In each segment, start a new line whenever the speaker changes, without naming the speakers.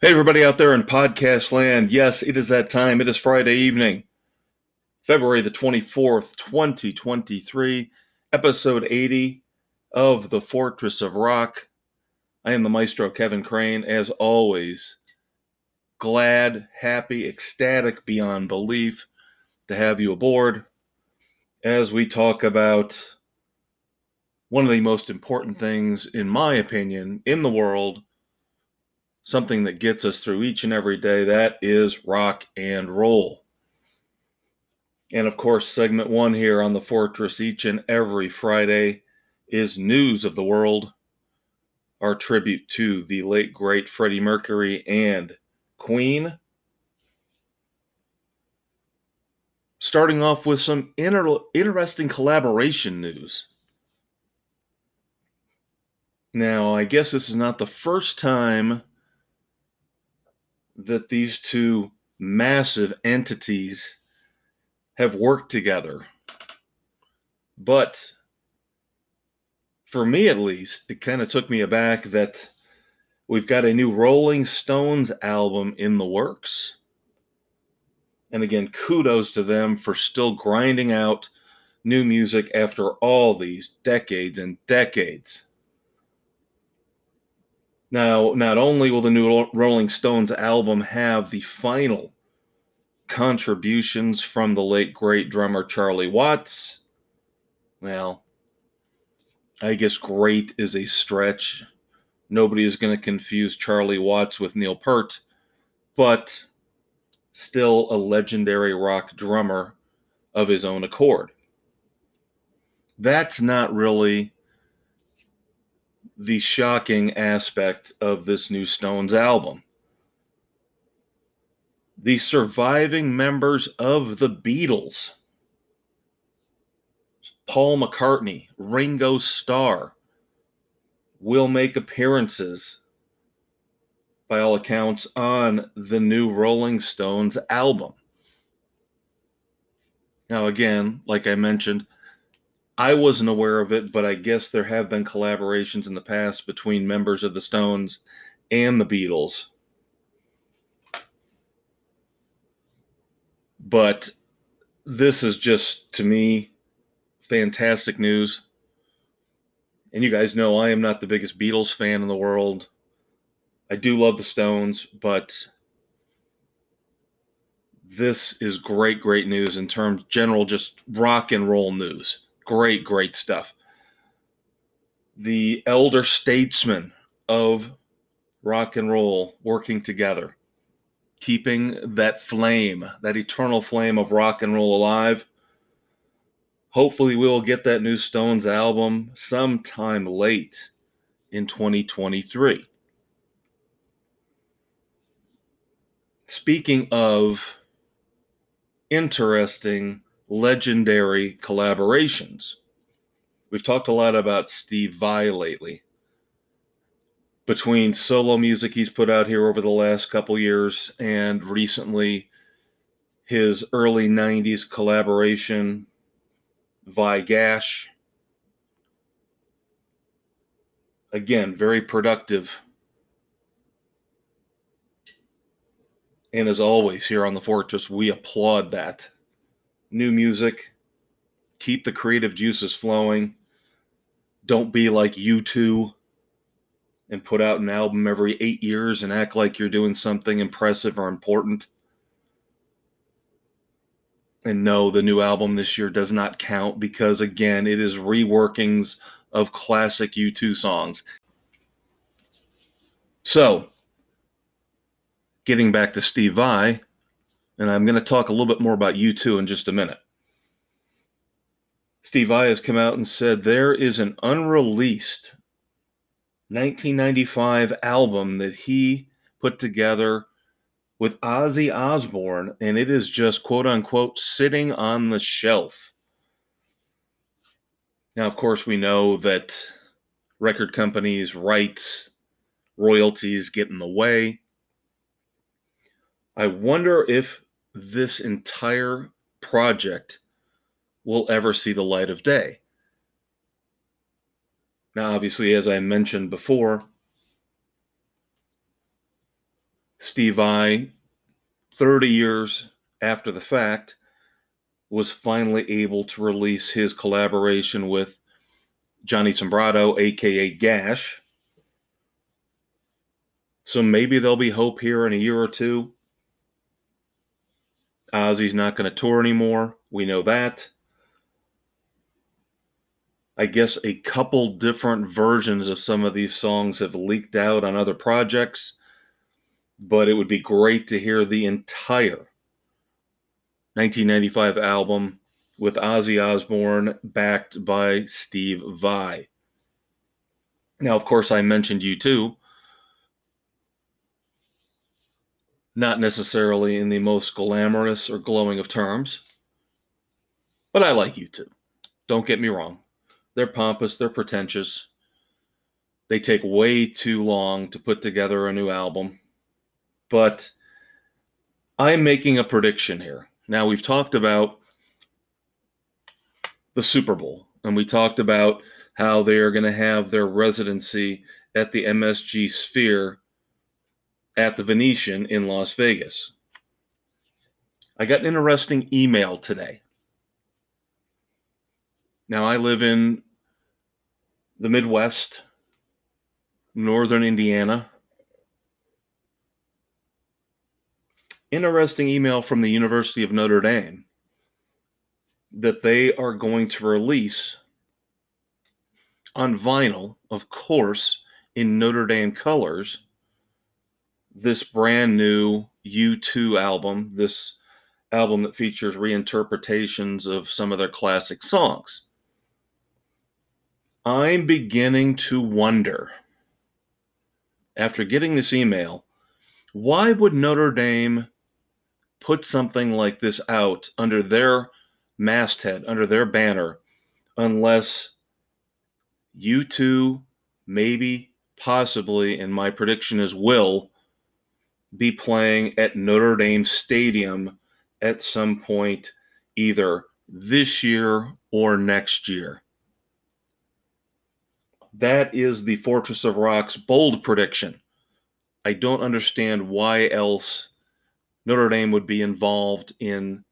Hey, everybody out there in podcast land. Yes, it is that time. It is Friday evening, February the 24th, 2023, episode 80 of The Fortress of Rock. I am the maestro, Kevin Crane. As always, glad, happy, ecstatic beyond belief to have you aboard as we talk about one of the most important things, in my opinion, in the world something that gets us through each and every day. That is rock and roll. And of course, segment one here on the Fortress each and every Friday is news of the world. Our tribute to the late, great Freddie Mercury and Queen. Starting off with some inter- interesting collaboration news. Now, I guess this is not the first time that these two massive entities have worked together. But for me at least, it kind of took me aback that we've got a new Rolling Stones album in the works. And again, kudos to them for still grinding out new music after all these decades and decades. Now, not only will the new Rolling Stones album have the final contributions from the late great drummer Charlie Watts, well, I guess great is a stretch. Nobody is going to confuse Charlie Watts with Neil Peart, but still a legendary rock drummer of his own accord. That's not really the shocking aspect of this new Stones album. The surviving members of the Beatles Paul McCartney, Ringo Starr will make appearances, by all accounts, on the new Rolling Stones album. Now, again, like I mentioned, I wasn't aware of it, but I guess there have been collaborations in the past between members of the Stones and the Beatles. But this is just, to me, fantastic news. And you guys know I am not the biggest Beatles fan in the world. I do love the Stones, but this is great, great news in terms general just rock and roll news. Great, great stuff. The elder statesmen of rock and roll working together, keeping that flame, that eternal flame of rock and roll alive. Hopefully, we will get that new Stones album sometime late in 2023. Speaking of interesting legendary collaborations. We've talked a lot about Steve Vai lately. Between solo music he's put out here over the last couple years and recently his early 90s collaboration, Vai Gash. Again, very productive. And as always, here on the Fortress, we applaud that new music. Keep the creative juices flowing. Don't be like U2 and put out an album every eight years and act like you're doing something impressive or important. And no, the new album this year does not count because, again, it is reworkings of classic U2 songs. So, getting back to Steve Vai, and I'm going to talk a little bit more about U2 in just a minute. Steve Vai has come out and said there is an unreleased 1995 album that he put together with Ozzy Osbourne, and it is just quote unquote sitting on the shelf. Now, of course, we know that record companies' rights, royalties get in the way. I wonder if this entire project will ever see the light of day. Now, obviously, as I mentioned before, Steve Vai, 30 years after the fact, was finally able to release his collaboration with Johnny Sombrotto, aka Gash. So maybe there'll be hope here in a year or two. Ozzy's not going to tour anymore. We know that. I guess a couple different versions of some of these songs have leaked out on other projects, but it would be great to hear the entire 1995 album with Ozzy Osbourne backed by Steve Vai. Now, of course, I mentioned U2. Not necessarily in the most glamorous or glowing of terms, but I like U2. Don't get me wrong. They're pompous, they're pretentious. They take way too long to put together a new album. But I'm making a prediction here. Now, we've talked about the Super Bowl, and we talked about how they are going to have their residency at the MSG Sphere at the Venetian in Las Vegas. I got an interesting email today. Now, I live in the Midwest, northern Indiana. Interesting email from the University of Notre Dame that they are going to release on vinyl, of course, in Notre Dame colors, this brand new U2 album, this album that features reinterpretations of some of their classic songs. I'm beginning to wonder, after getting this email, why would Notre Dame put something like this out under their masthead, under their banner, unless U2, maybe, possibly, and my prediction is will be playing at Notre Dame Stadium at some point, either this year or next year. That is the Fortress of Rock's bold prediction. I don't understand why else Notre Dame would be involved in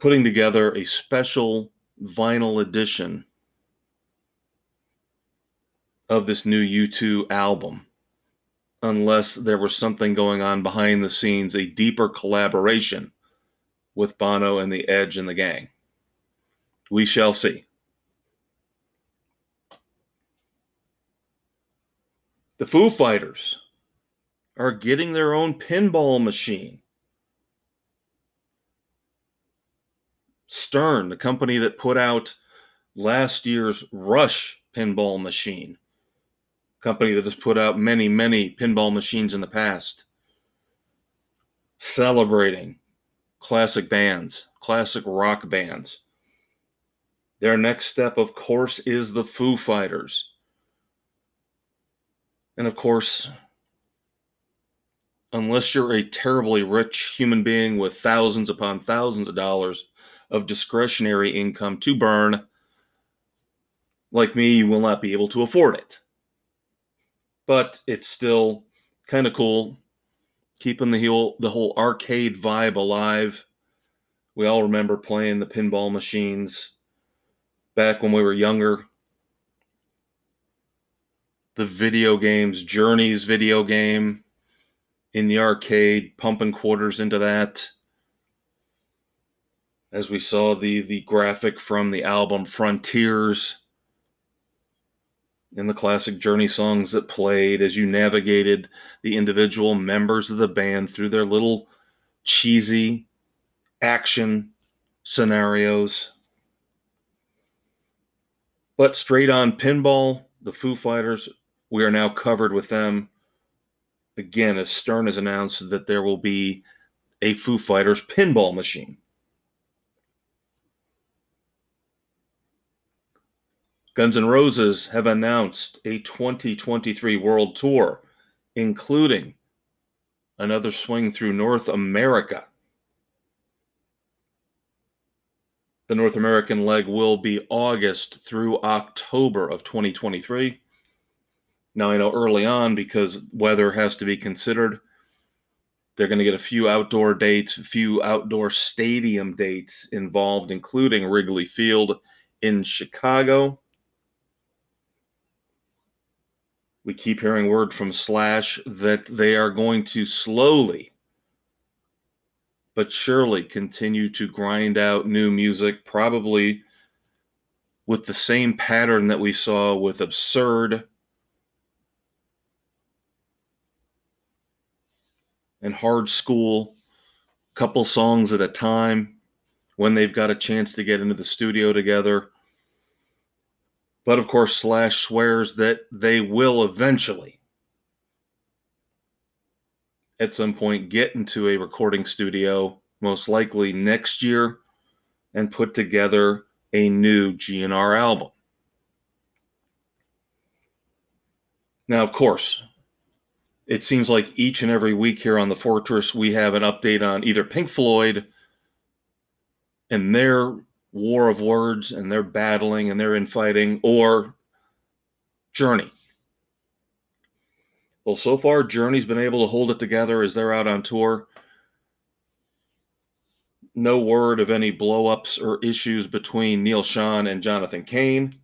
putting together a special vinyl edition of this new U2 album unless there was something going on behind the scenes, a deeper collaboration with Bono and the Edge and the gang. We shall see. The Foo Fighters are getting their own pinball machine. Stern, the company that put out last year's Rush pinball machine, company that has put out many, many pinball machines in the past, celebrating classic bands, classic rock bands. Their next step, of course, is the Foo Fighters. And of course, unless you're a terribly rich human being with thousands upon thousands of dollars of discretionary income to burn, like me, you will not be able to afford it. But it's still kind of cool, keeping the whole, the whole arcade vibe alive. We all remember playing the pinball machines back when we were younger the video games, Journey's video game in the arcade, pumping quarters into that. As we saw the the graphic from the album Frontiers in the classic Journey songs that played as you navigated the individual members of the band through their little cheesy action scenarios. But straight on pinball, the Foo Fighters we are now covered with them. Again, as Stern has announced that there will be a Foo Fighters pinball machine. Guns N' Roses have announced a 2023 world tour, including another swing through North America. The North American leg will be August through October of 2023. Now, I know early on, because weather has to be considered, They're going to get a few outdoor dates, a few outdoor stadium dates involved, including Wrigley Field in Chicago. We keep hearing word from Slash that they are going to slowly but surely continue to grind out new music, probably with the same pattern that we saw with Absurd and Hard Skool, couple songs at a time when they've got a chance to get into the studio together. But of course, Slash swears that they will eventually, at some point, get into a recording studio, most likely next year, and put together a new GNR album. Now, of course, it seems like each and every week here on the Fortress, we have an update on either Pink Floyd and their war of words and they're battling and they're infighting, or Journey. Well, so far, Journey's been able to hold it together as they're out on tour no word of any blowups or issues between Neal Schon and Jonathan Cain.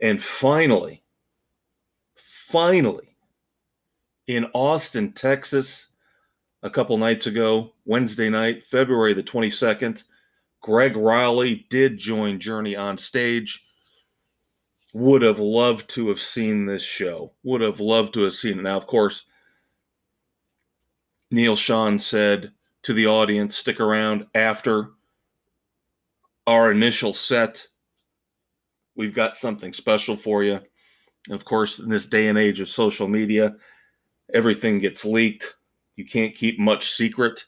And finally, finally, in Austin, Texas, a couple nights ago, Wednesday night, February the 22nd, Gregg Rolie did join Journey on stage. Would have loved to have seen this show. Would have loved to have seen it. Now, of course, Neal Schon said to the audience stick around after our initial set. We've got something special for you. And Of course, in this day and age of social media, everything gets leaked. You can't keep much secret.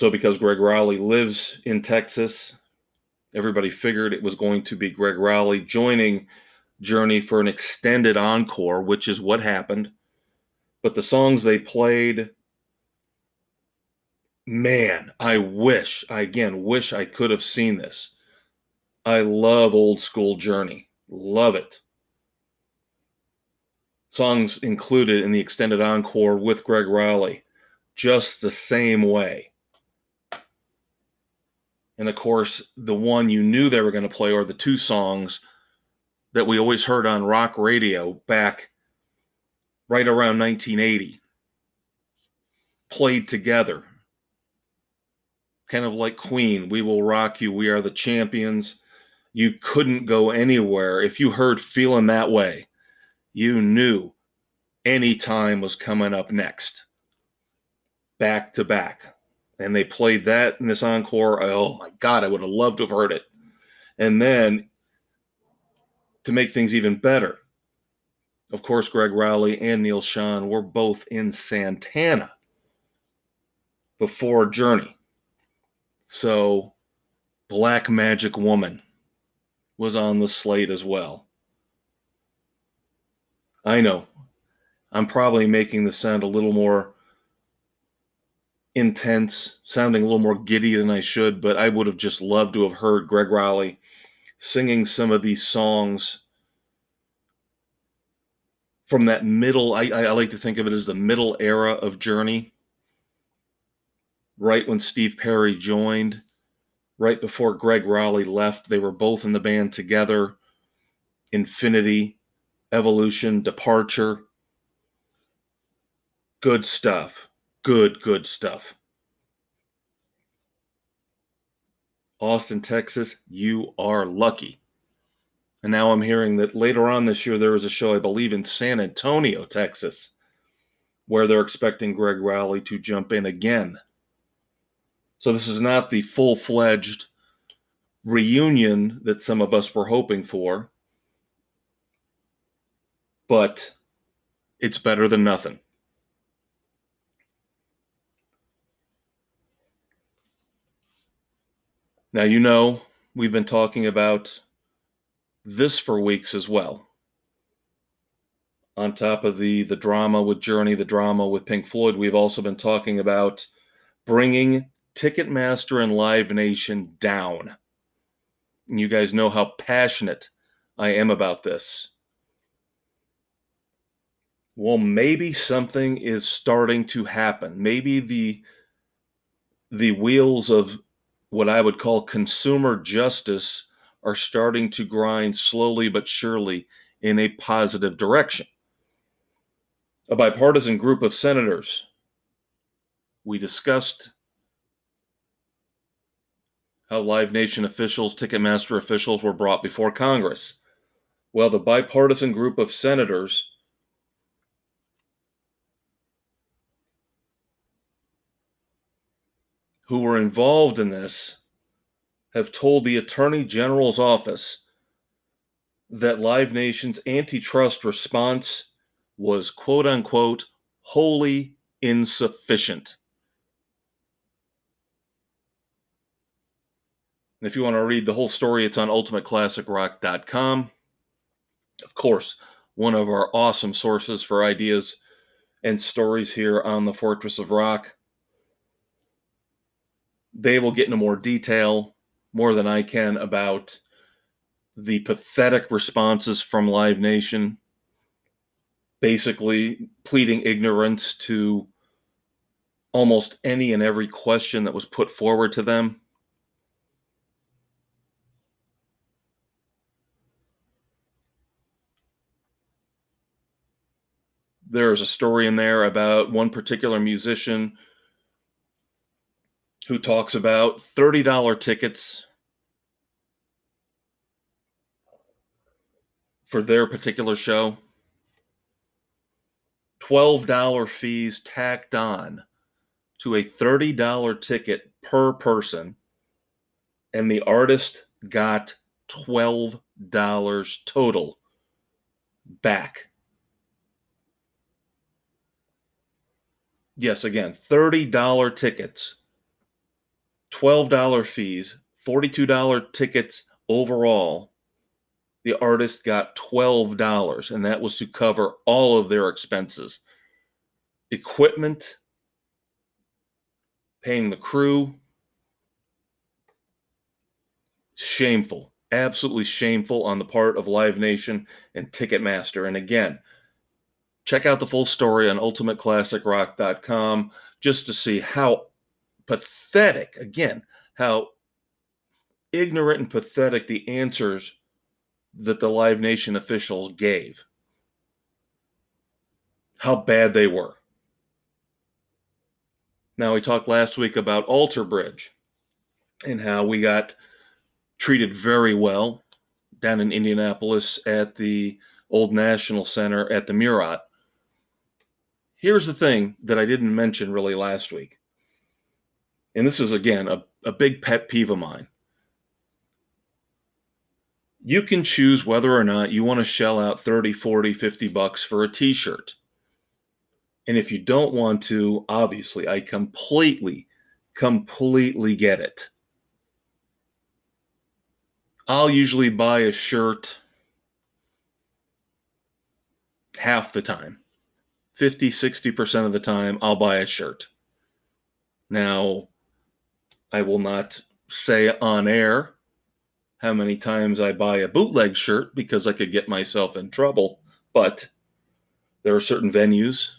So, because Greg Rolie lives in Texas, everybody figured it was going to be Greg Rolie joining Journey for an extended encore, which is what happened. But the songs they played man, I wish, I again wish I could have seen this. I love old school Journey. Love it. Songs included in the extended encore with Greg Rolie, just the same way. And of course, the one you knew they were going to play, or the two songs that we always heard on rock radio back right around 1980, played together kind of like Queen, We Will Rock You, We Are the Champions. You couldn't go anywhere. If you heard Feeling That Way, you knew any time was coming up next, back to back. And they played that in this encore. Oh my God, I would have loved to have heard it. And then to make things even better, of course, Greg Rolie and Neal Schon were both in Santana before Journey. So, Black Magic Woman was on the slate as well. I know. I'm probably making the sound a little more intense, sounding a little more giddy than I should, but I would have just loved to have heard Greg Rolie singing some of these songs from that middle. I, I like to think of it as the middle era of Journey right when Steve Perry joined, right before Greg Rolie left. They were both in the band together. Infinity, Evolution, Departure. Good stuff. Good, good stuff. Austin, Texas, you are lucky. And now I'm hearing that later on this year there was a show, I believe, in San Antonio, Texas, where they're expecting Greg Rolie to jump in again. So this is not the full fledged reunion that some of us were hoping for, but it's better than nothing. Now, you know, we've been talking about this for weeks as well. On top of the the drama with Journey, the drama with Pink Floyd, we've also been talking about bringing Ticketmaster and Live Nation down. And you guys know how passionate I am about this. well, maybe something is starting to happen. Maybe the the wheels of what I would call consumer justice are starting to grind slowly but surely in a positive direction. A bipartisan group of senators, we discussed how Live Nation officials, Ticketmaster officials were brought before Congress. Well, the bipartisan group of senators who were involved in this have told the Attorney General's office that Live Nation's antitrust response was quote unquote wholly insufficient. And if you want to read the whole story, it's on ultimateclassicrock.com. Of course, one of our awesome sources for ideas and stories here on the Fortress of Rock. They will get into more detail, more than I can, about the pathetic responses from Live Nation, basically pleading ignorance to almost any and every question that was put forward to them. There's a story in there about one particular musician who talks about $30 tickets for their particular show, $12 fees tacked on to a $30 ticket per person, and the artist got $12 total back. Yes, again, $30 tickets $12 fees, $42 tickets overall. The artist got $12, and that was to cover all of their expenses equipment, paying the crew. Shameful, absolutely shameful on the part of Live Nation and Ticketmaster. And again, check out the full story on ultimateclassicrock.com just to see how pathetic, again, how ignorant and pathetic the answers that the Live Nation officials gave. How bad they were. Now, we talked last week about Alter Bridge and how we got treated very well down in Indianapolis at the Old National Center at the Murat. Here's the thing that I didn't mention really last week and this is again a, a big pet peeve of mine. You can choose whether or not you want to shell out 30, 40, 50 bucks for a t shirt. And if you don't want to, obviously, I completely, completely get it. I'll usually buy a shirt half the time. 50, 60% of the time, I'll buy a shirt. Now, I will not say on air how many times I buy a bootleg shirt because I could get myself in trouble, but there are certain venues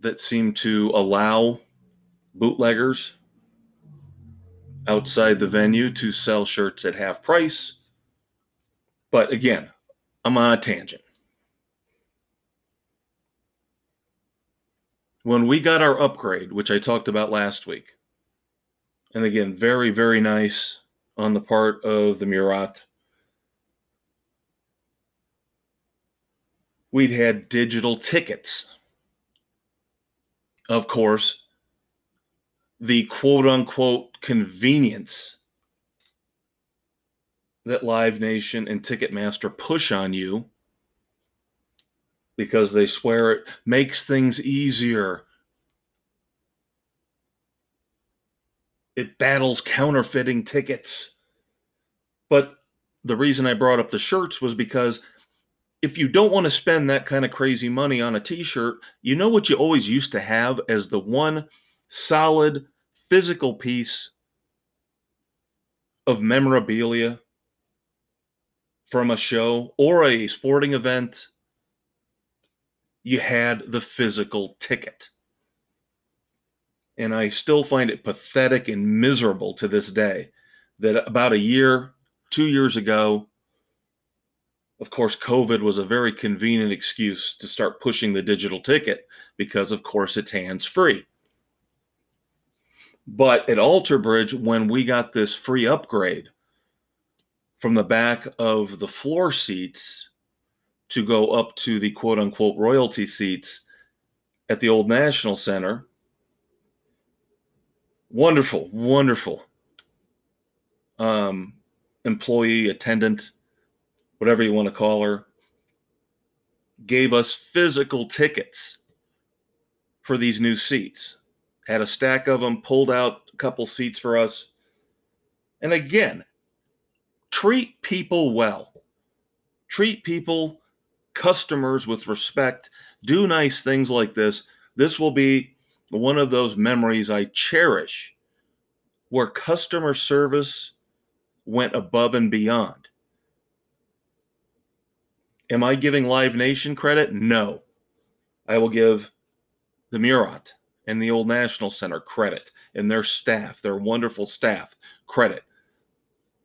that seem to allow bootleggers outside the venue to sell shirts at half price. But again, I'm on a tangent. When we got our upgrade, which I talked about last week, and again, very, very nice on the part of the Murat. We'd had digital tickets. Of course, the quote unquote convenience that Live Nation and Ticketmaster push on you because they swear it makes things easier it battles counterfeiting tickets. But the reason I brought up the shirts was because if you don't want to spend that kind of crazy money on a t shirt, you know what you always used to have as the one solid physical piece of memorabilia from a show or a sporting event you had the physical ticket. And I still find it pathetic and miserable to this day that about a year, two years ago, of course, COVID was a very convenient excuse to start pushing the digital ticket because, of course, it's hands free. But at Alter Bridge, when we got this free upgrade from the back of the floor seats to go up to the quote unquote royalty seats at the old National Center, wonderful, wonderful um, employee, attendant, whatever you want to call her, gave us physical tickets for these new seats. Had a stack of them, pulled out a couple seats for us. And again, treat people well. Treat people, customers with respect. Do nice things like this. This will be one of those memories I cherish where customer service went above and beyond. Am I giving Live Nation credit? No. I will give the Murat and the Old National Center credit and their staff, their wonderful staff, credit.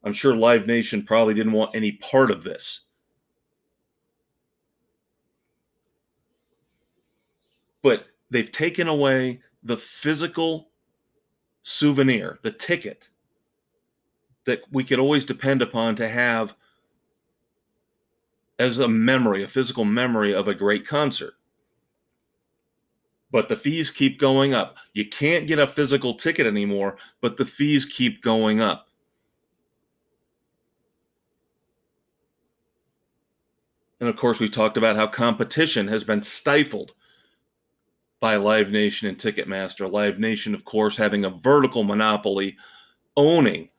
I'm sure Live Nation probably didn't want any part of this. But they've taken away the physical souvenir, the ticket that we could always depend upon to have as a memory, a physical memory of a great concert. But the fees keep going up. You can't get a physical ticket anymore, but the fees keep going up. And of course, we've talked about how competition has been stifled by Live Nation and Ticketmaster. Live Nation, of course, having a vertical monopoly, owning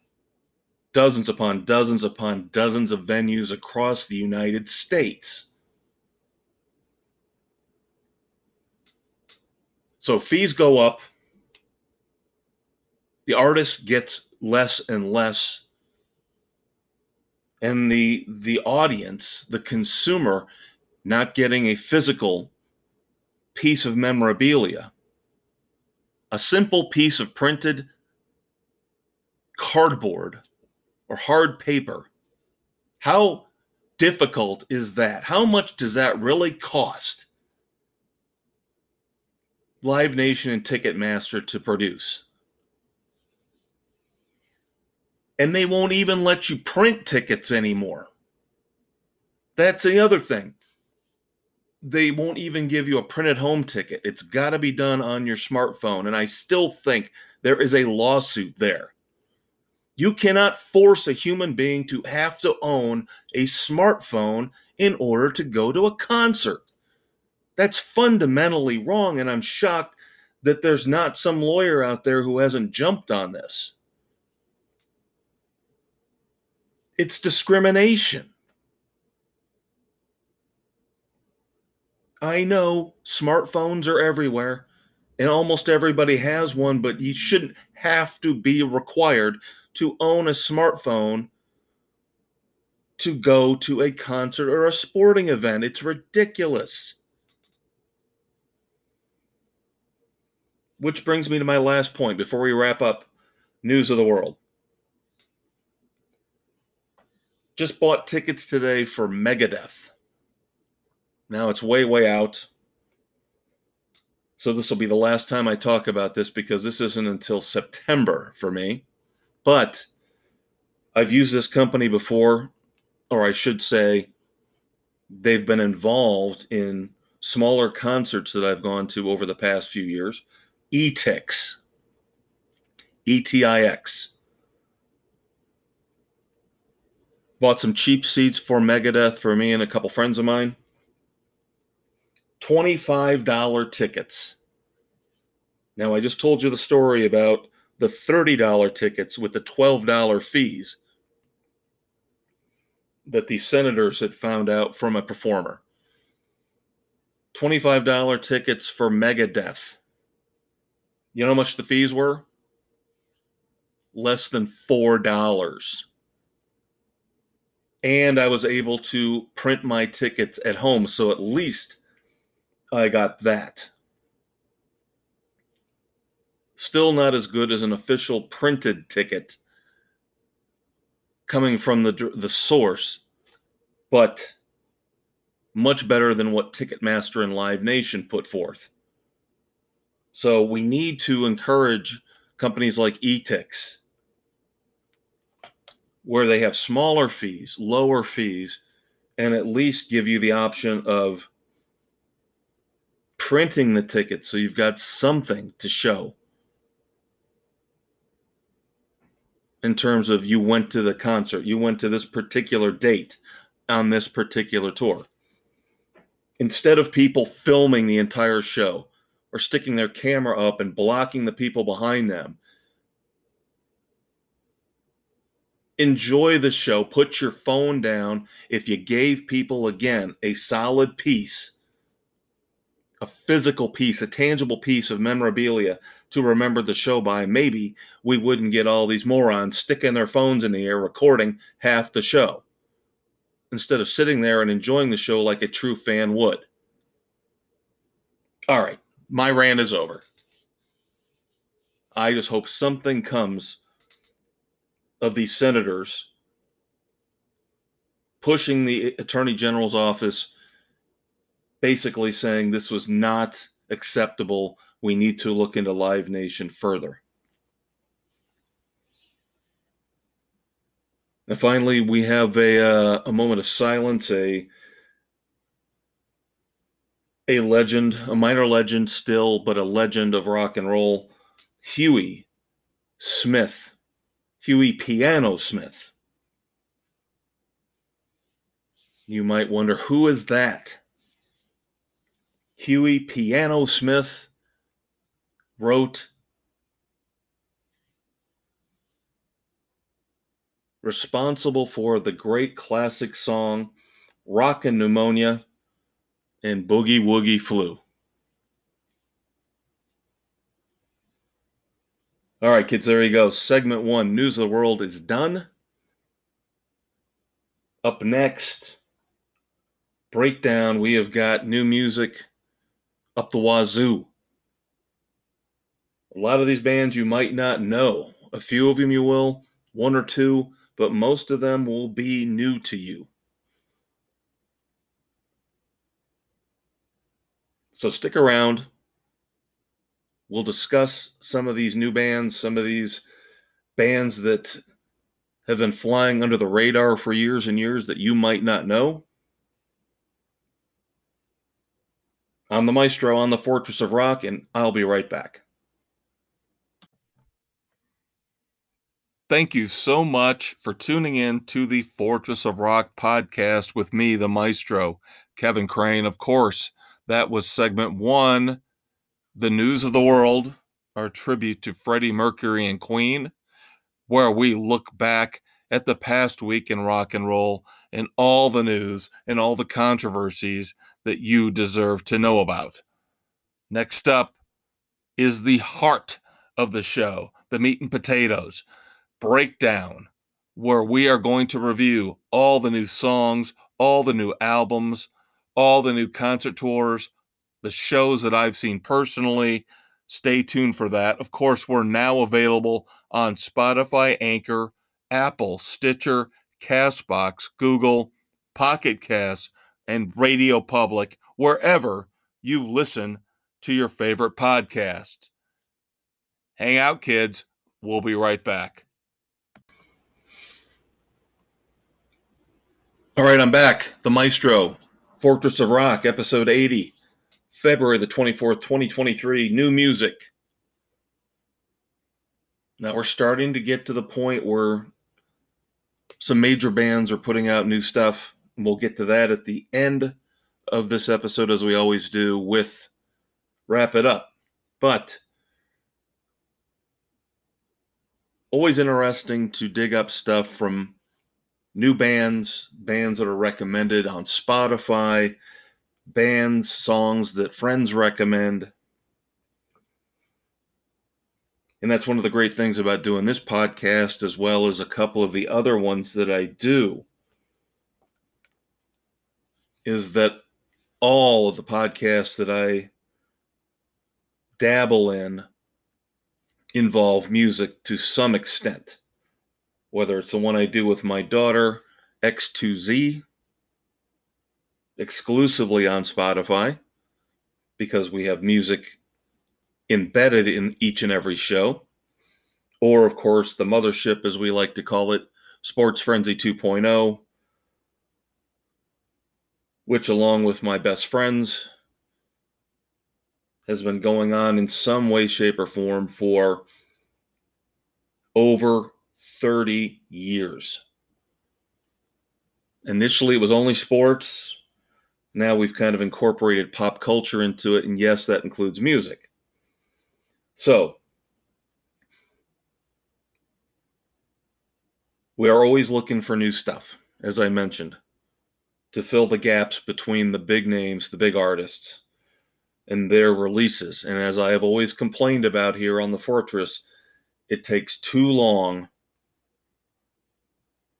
dozens upon dozens upon dozens of venues across the United States. So fees go up. The artist gets less and less. And the the audience, the consumer, not getting a physical piece of memorabilia. A simple piece of printed cardboard or hard paper. How difficult is that? How much does that really cost Live Nation and Ticketmaster to produce? And they won't even let you print tickets anymore. That's the other thing. They won't even give you a printed home ticket. It's got to be done on your smartphone. And I still think there is a lawsuit there you cannot force a human being to have to own a smartphone in order to go to a concert. That's fundamentally wrong, and I'm shocked that there's not some lawyer out there who hasn't jumped on this. It's discrimination. I know smartphones are everywhere and almost everybody has one, but you shouldn't have to be required to own a smartphone to go to a concert or a sporting event. It's ridiculous. Which brings me to my last point before we wrap up news of the world. Just bought tickets today for Megadeth. Now it's way, way out. So this will be the last time I talk about this because this isn't until September for me. But I've used this company before, or I should say, they've been involved in smaller concerts that I've gone to over the past few years. ETIX, ETIX. Bought some cheap seats for Megadeth for me and a couple friends of mine. $25 tickets. Now, I just told you the story about the $30 tickets with the $12 fees that the senators had found out from a performer. $25 tickets for Megadeth. You know how much the fees were? Less than $4. And I was able to print my tickets at home. So at least I got that. Still not as good as an official printed ticket coming from the the source, but much better than what Ticketmaster and Live Nation put forth. So we need to encourage companies like eTix, where they have smaller fees, lower fees, and at least give you the option of printing the ticket so you've got something to show in terms of you went to the concert, you went to this particular date on this particular tour. Instead of people filming the entire show or sticking their camera up and blocking the people behind them, enjoy the show. Put your phone down. If you gave people, again, a solid piece, a physical piece, a tangible piece of memorabilia to remember the show by, maybe we wouldn't get all these morons sticking their phones in the air recording half the show instead of sitting there and enjoying the show like a true fan would. All right, my rant is over. I just hope something comes of these senators pushing the attorney general's office, basically saying this was not acceptable. We need to look into Live Nation further. And finally, we have a uh, a moment of silence. A a legend, a minor legend still, but a legend of rock and roll. Huey Smith, Huey Piano Smith. You might wonder who is that? Huey Piano Smith wrote responsible for the great classic song Rockin' Pneumonia and Boogie Woogie Flu. All right, kids, there you go. Segment one, News of the World, is done. Up next, breakdown. We have got new music up the wazoo. A lot of these bands you might not know. A few of them you will, one or two but most of them will be new to you. So stick around. We'll discuss some of these new bands, some of these bands that have been flying under the radar for years and years that you might not know. I'm the Maestro on the Fortress of Rock, and I'll be right back. Thank you so much for tuning in to the Fortress of Rock podcast with me, the maestro, Kevin Crane. Of course, that was segment one, The News of the World, our tribute to Freddie Mercury and Queen, where we look back at the past week in rock and roll and all the news and all the controversies that you deserve to know about. Next up is the heart of the show, the meat and potatoes breakdown where we are going to review all the new songs, all the new albums, all the new concert tours, the shows that I've seen personally. Stay tuned for that. Of course, we're now available on Spotify, Anchor, Apple, Stitcher, Castbox, Google, Pocket Cast, and Radio Public, wherever you listen to your favorite podcast. Hang out, kids. We'll be right back. All right, I'm back. The Maestro, Fortress of Rock, episode 80, February the 24th, 2023. New music. Now we're starting to get to the point where some major bands are putting out new stuff. We'll get to that at the end of this episode, as we always do, with Wrap It Up. But always interesting to dig up stuff from new bands, bands that are recommended on Spotify, bands, songs that friends recommend. And that's one of the great things about doing this podcast, as well as a couple of the other ones that I do, is that all of the podcasts that I dabble in involve music to some extent, whether it's the one I do with my daughter, X2Z, exclusively on Spotify, because we have music embedded in each and every show, or of course, the mothership, as we like to call it, Sports Frenzy 2.0, which, along with my best friends, has been going on in some way, shape, or form for over 30 years. Initially, it was only sports. Now we've kind of incorporated pop culture into it. And yes, that includes music. So, we are always looking for new stuff, as I mentioned, to fill the gaps between the big names, the big artists, and their releases. And as I have always complained about here on the Fortress, it takes too long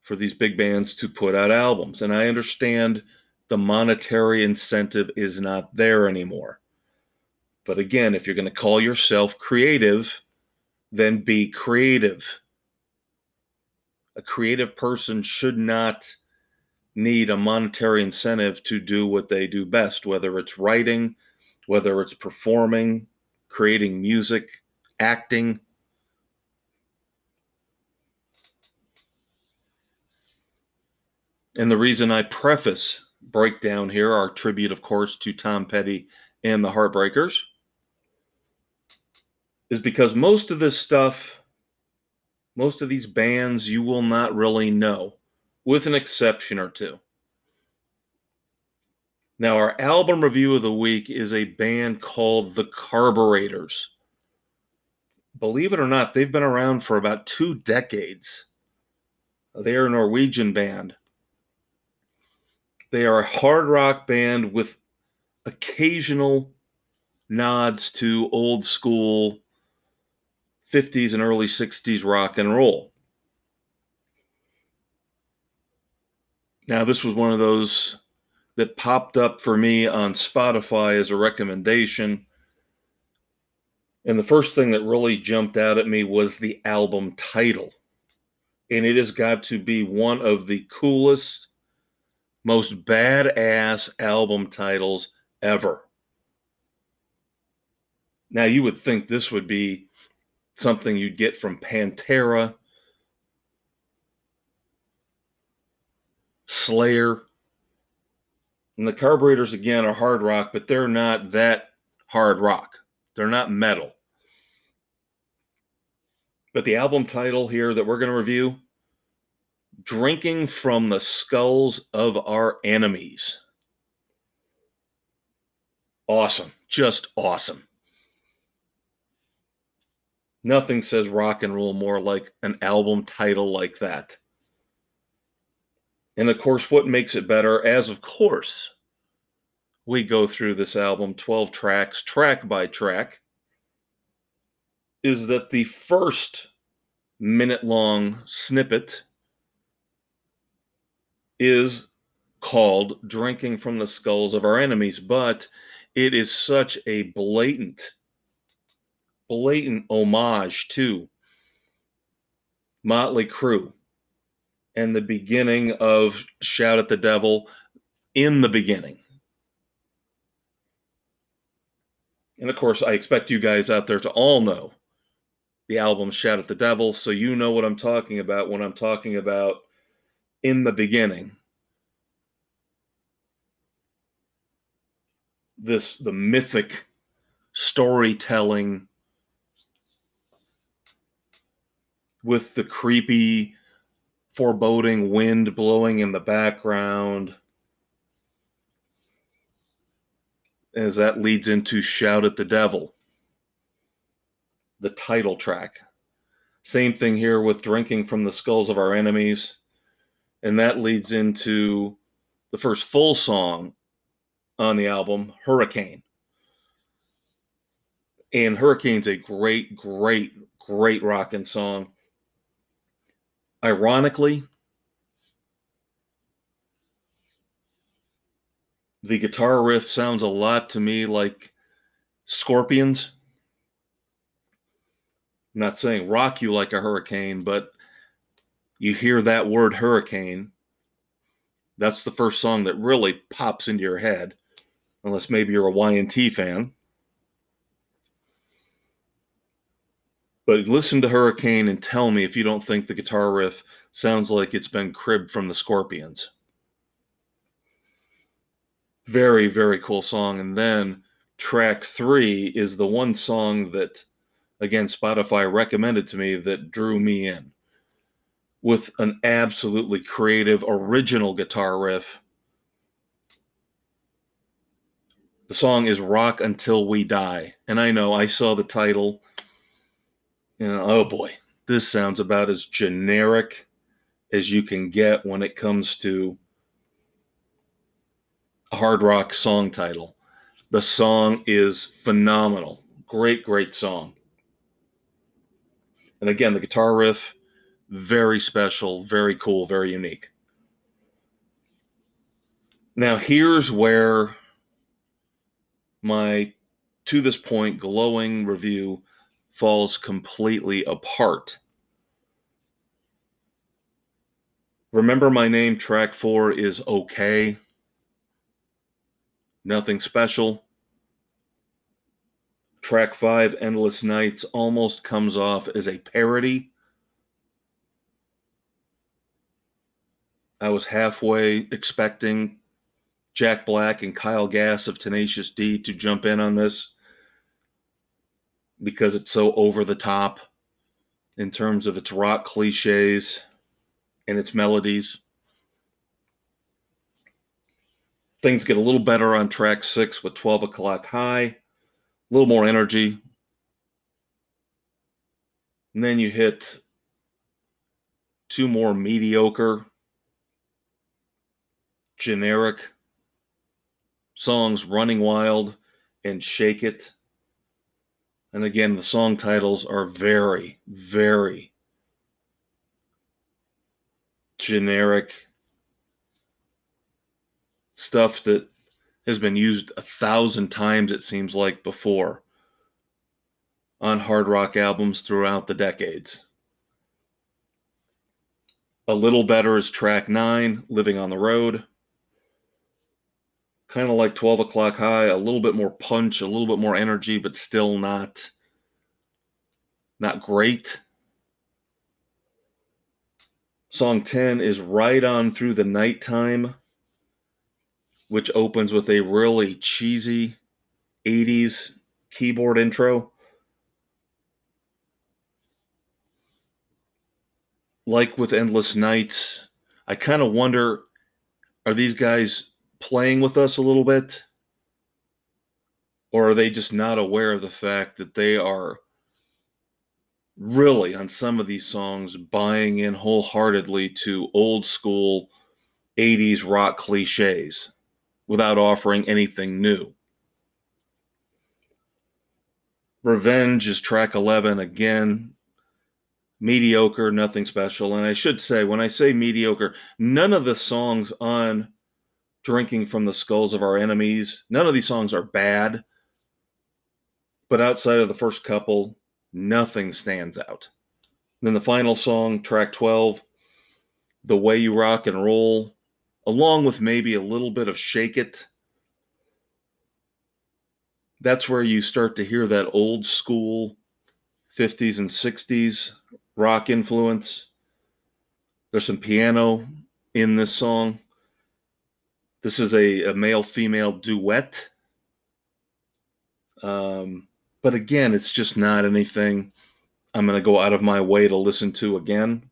for these big bands to put out albums. And I understand the monetary incentive is not there anymore. But again, if you're going to call yourself creative, then be creative. A creative person should not need a monetary incentive to do what they do best, whether it's writing, whether it's performing, creating music, acting. And the reason I preface breakdown here, our tribute, of course, to Tom Petty and the Heartbreakers, is because most of this stuff, most of these bands, you will not really know, with an exception or two. Now, our album review of the week is a band called The Carburetors. Believe it or not, they've been around for about two decades. They are a Norwegian band. They are a hard rock band with occasional nods to old school 50s and early 60s rock and roll. Now, this was one of those that popped up for me on Spotify as a recommendation. And the first thing that really jumped out at me was the album title. And it has got to be one of the coolest, most badass album titles ever. Now, you would think this would be something you'd get from Pantera, Slayer, and the carburetors again are hard rock, but they're not that hard rock. They're not metal. But the album title here that we're going to review Drinking from the Skulls of Our Enemies. Awesome. Just awesome. Nothing says rock and roll more like an album title like that. And of course, what makes it better, as of course, we go through this album 12 tracks, track by track, is that the first minute long snippet is called Drinking from the Skulls of Our Enemies, but it is such a blatant, blatant homage to Motley Crue and the beginning of Shout at the Devil in the beginning. And of course, I expect you guys out there to all know the album Shout at the Devil, so you know what I'm talking about when I'm talking about in the beginning. This the mythic storytelling with the creepy foreboding wind blowing in the background as that leads into Shout at the Devil, the title track. Same thing here with Drinking from the Skulls of Our Enemies. And that leads into the first full song on the album, Hurricane. And Hurricane's a great, great, great rocking song. Ironically, The guitar riff sounds a lot to me like Scorpions. I'm not saying rock you like a hurricane, but you hear that word hurricane. That's the first song that really pops into your head, unless maybe you're a Y&T fan. But listen to Hurricane and tell me if you don't think the guitar riff sounds like it's been cribbed from the Scorpions. Very, very cool song. And then track three is the one song that, again, Spotify recommended to me that drew me in with an absolutely creative, original guitar riff. The song is Rock Until We Die. And I know I saw the title you know, oh boy, this sounds about as generic as you can get when it comes to a hard rock song title. The song is phenomenal. Great, great song. And again, the guitar riff, very special, very cool, very unique. Now, here's where my, to this point, glowing review falls completely apart. Remember My Name, track four is okay. Nothing special. Track five, Endless Nights, almost comes off as a parody. I was halfway expecting Jack Black and Kyle Gass of Tenacious D to jump in on this because it's so over the top in terms of its rock cliches and its melodies. Things get a little better on track six with 12 o'clock high, a little more energy. And then you hit two more mediocre, generic songs Running Wild and Shake It. And again, the song titles are very, very generic stuff that has been used a thousand times, it seems like, before on hard rock albums throughout the decades. A little better is track nine, Living on the Road kind of like 12 o'clock high, a little bit more punch, a little bit more energy, but still not not great. Song 10 is Right On Through the Nighttime, which opens with a really cheesy 80s keyboard intro. Like with Endless Nights, I kind of wonder are these guys playing with us a little bit? Or are they just not aware of the fact that they are really, on some of these songs, buying in wholeheartedly to old school 80s rock cliches without offering anything new? Revenge is track 11 again. Mediocre, nothing special. And I should say, when I say mediocre, none of the songs on drinking from the skulls of our enemies. None of these songs are bad, but outside of the first couple, nothing stands out. then the final song, track 12, The Way You Rock and Roll, along with maybe a little bit of Shake It. That's where you start to hear that old school 50s and 60s rock influence. There's some piano in this song. This is a, a male female duet. Um, but again, it's just not anything I'm going to go out of my way to listen to again.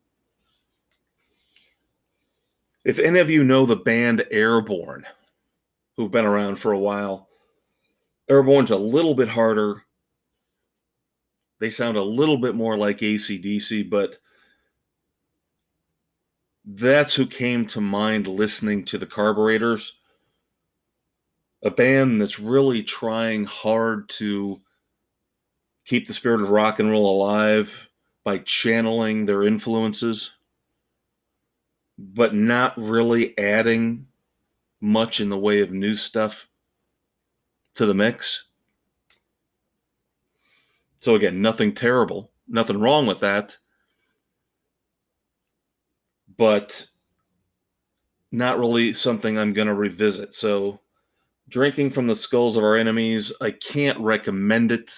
If any of you know the band Airborne, who've been around for a while, Airborne's a little bit harder. They sound a little bit more like ACDC, but that's who came to mind listening to the Carburetors. A band that's really trying hard to keep the spirit of rock and roll alive by channeling their influences, but not really adding much in the way of new stuff to the mix. So, again, nothing terrible, nothing wrong with that. But not really something I'm going to revisit. So, drinking from the skulls of our enemies, I can't recommend it.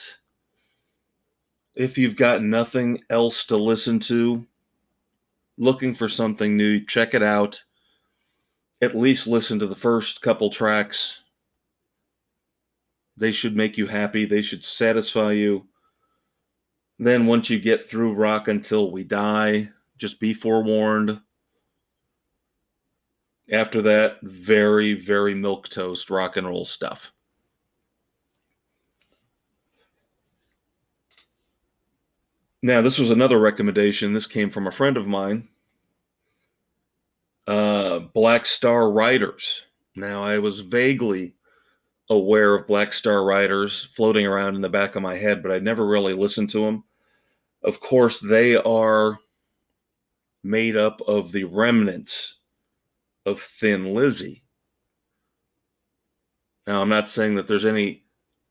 If you've got nothing else to listen to, looking for something new, check it out. At least listen to the first couple tracks. They should make you happy, they should satisfy you. Then, once you get through Rock Until We Die, just be forewarned after that, very, very milk toast rock and roll stuff. Now, this was another recommendation. This came from a friend of mine, uh, Black Star Riders. Now, I was vaguely aware of Black Star Riders floating around in the back of my head, but I never really listened to them. Of course, they are made up of the remnants of Thin Lizzy. Now, I'm not saying that there's any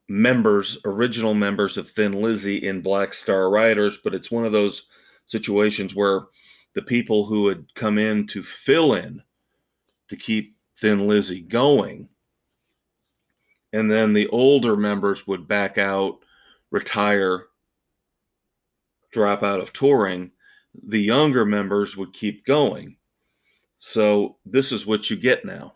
members, original members of Thin Lizzy in Black Star Riders, but it's one of those situations where the people who had come in to fill in to keep Thin Lizzy going, and then the older members would back out, retire, drop out of touring. The younger members would keep going. So this is what you get now.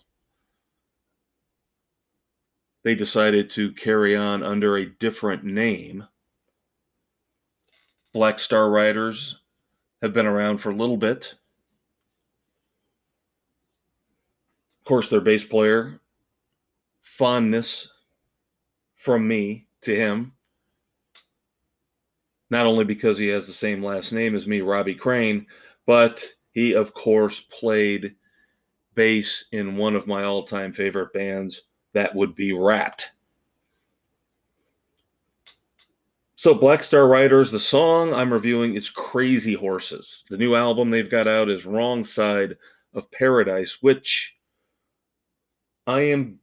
They decided to carry on under a different name. Black Star Riders have been around for a little bit. Of course, their bass player, fondness from me to him. Not only because he has the same last name as me, Robbie Crane, but he, of course, played bass in one of my all time favorite bands. That would be Ratt. So, Black Star Riders, the song I'm reviewing is Crazy Horses. The new album they've got out is Wrong Side of Paradise, which I am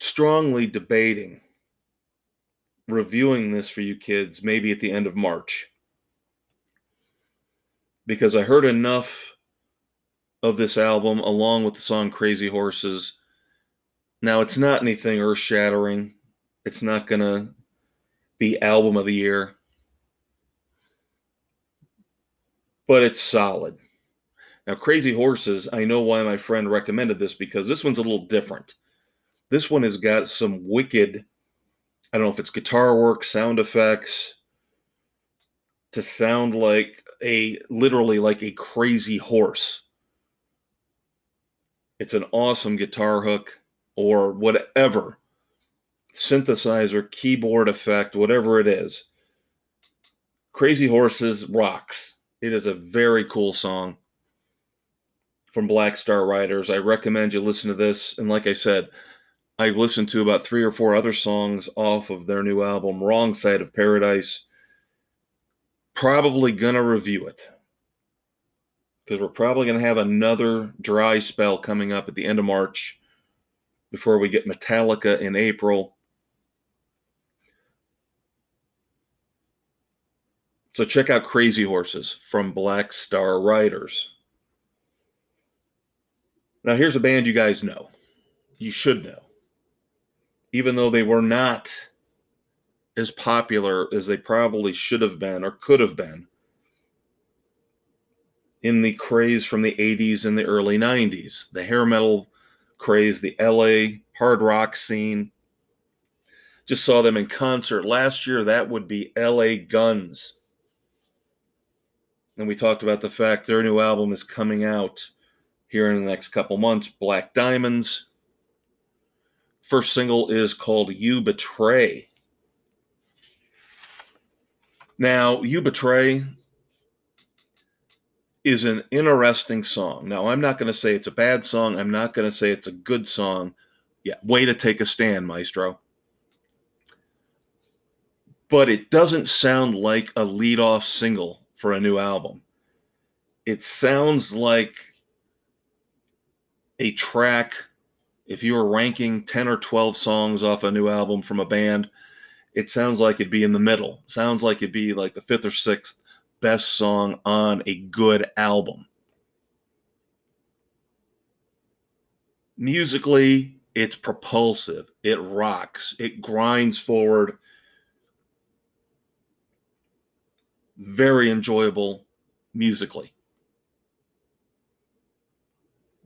strongly debating reviewing this for you kids maybe at the end of March because I heard enough of this album along with the song Crazy Horses. Now, it's not anything earth shattering, it's not going to be album of the year, but it's solid. Now, Crazy Horses, I know why my friend recommended this because this one's a little different. This one has got some wicked, I don't know if it's guitar work, sound effects, to sound like a literally like a crazy horse. It's an awesome guitar hook or whatever synthesizer, keyboard effect, whatever it is. Crazy Horses rocks. It is a very cool song from Black Star Riders. I recommend you listen to this. And like I said, I've listened to about three or four other songs off of their new album, Wrong Side of Paradise probably going to review it because we're probably going to have another dry spell coming up at the end of March before we get Metallica in April. So check out Crazy Horses from Black Star Riders. Now, here's a band you guys know. You should know. Even though they were not as popular as they probably should have been or could have been in the craze from the 80s and the early 90s, the hair metal craze, the LA hard rock scene. Just saw them in concert last year. That would be LA Guns. And we talked about the fact their new album is coming out here in the next couple months Black Diamonds. First single is called You Betray. Now, You Betray is an interesting song. Now, I'm not going to say it's a bad song. I'm not going to say it's a good song. Yeah, way to take a stand, Maestro. But it doesn't sound like a lead-off single for a new album. It sounds like a track if you were ranking 10 or 12 songs off a new album from a band, it sounds like it'd be in the middle. Sounds like it'd be like the fifth or sixth best song on a good album. Musically, it's propulsive, it rocks, it grinds forward. Very enjoyable musically.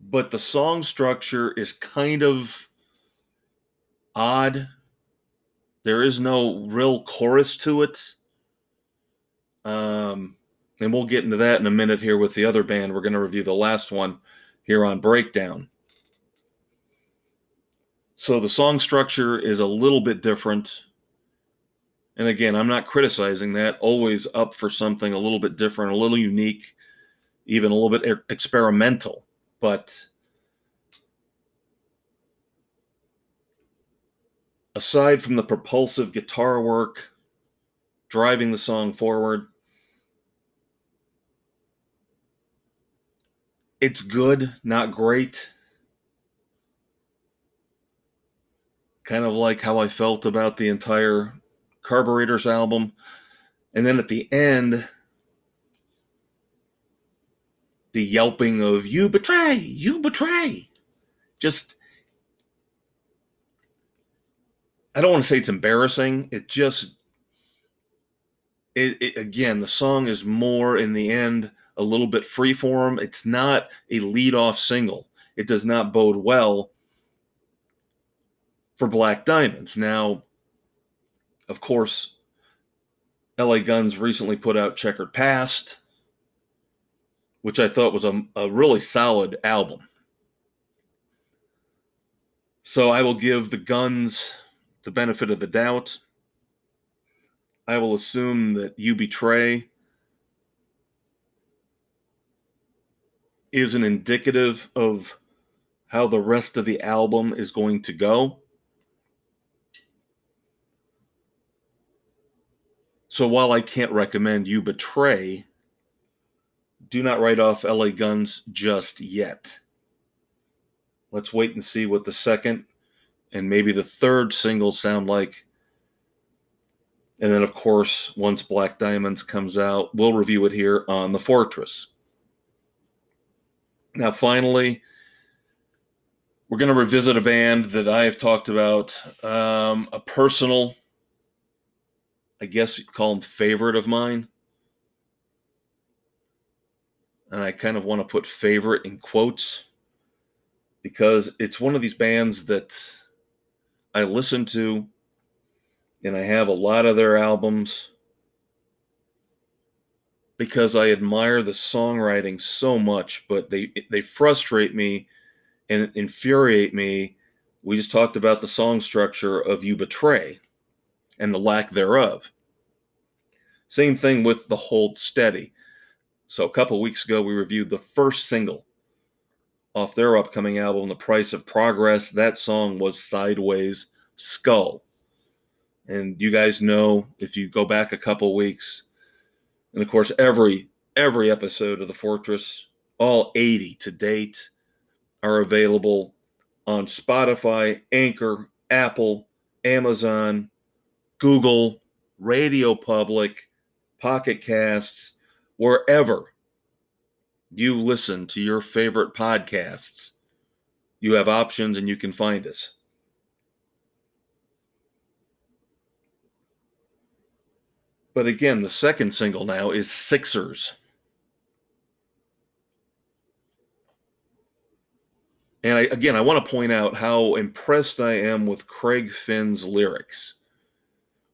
But the song structure is kind of odd. There is no real chorus to it. Um, and we'll get into that in a minute here with the other band. We're going to review the last one here on Breakdown. So the song structure is a little bit different. And again, I'm not criticizing that. Always up for something a little bit different, a little unique, even a little bit experimental. But aside from the propulsive guitar work driving the song forward, it's good, not great. Kind of like how I felt about the entire Carburetors album. And then at the end, the yelping of you betray, you betray. Just I don't want to say it's embarrassing. It just it, it, again, the song is more in the end a little bit freeform. It's not a lead-off single. It does not bode well for Black Diamonds. Now, of course, LA Guns recently put out Checkered Past, which I thought was a, a really solid album. So I will give the Guns the benefit of the doubt. I will assume that You Betray isn't indicative of how the rest of the album is going to go. So while I can't recommend You Betray, do not write off LA Guns just yet. Let's wait and see what the second and maybe the third single sound like. And then, of course, once Black Diamonds comes out, we'll review it here on The Fortress. Now, finally, we're going to revisit a band that I have talked about, um, a personal, I guess you'd call them favorite of mine. And I kind of want to put favorite in quotes because it's one of these bands that I listen to, and I have a lot of their albums because I admire the songwriting so much, but they they frustrate me and infuriate me. We just talked about the song structure of You Betray and the lack thereof. Same thing with the Hold Steady. So a couple weeks ago we reviewed the first single off their upcoming album, The Price of Progress. That song was Sideways Skull. And you guys know if you go back a couple weeks, and of course, every every episode of The Fortress, all 80 to date, are available on Spotify, Anchor, Apple, Amazon, Google, Radio Public, Pocket Casts, wherever you listen to your favorite podcasts. You have options and you can find us. But again, the second single now is Sixers. And I, again, I want to point out how impressed I am with Craig Finn's lyrics.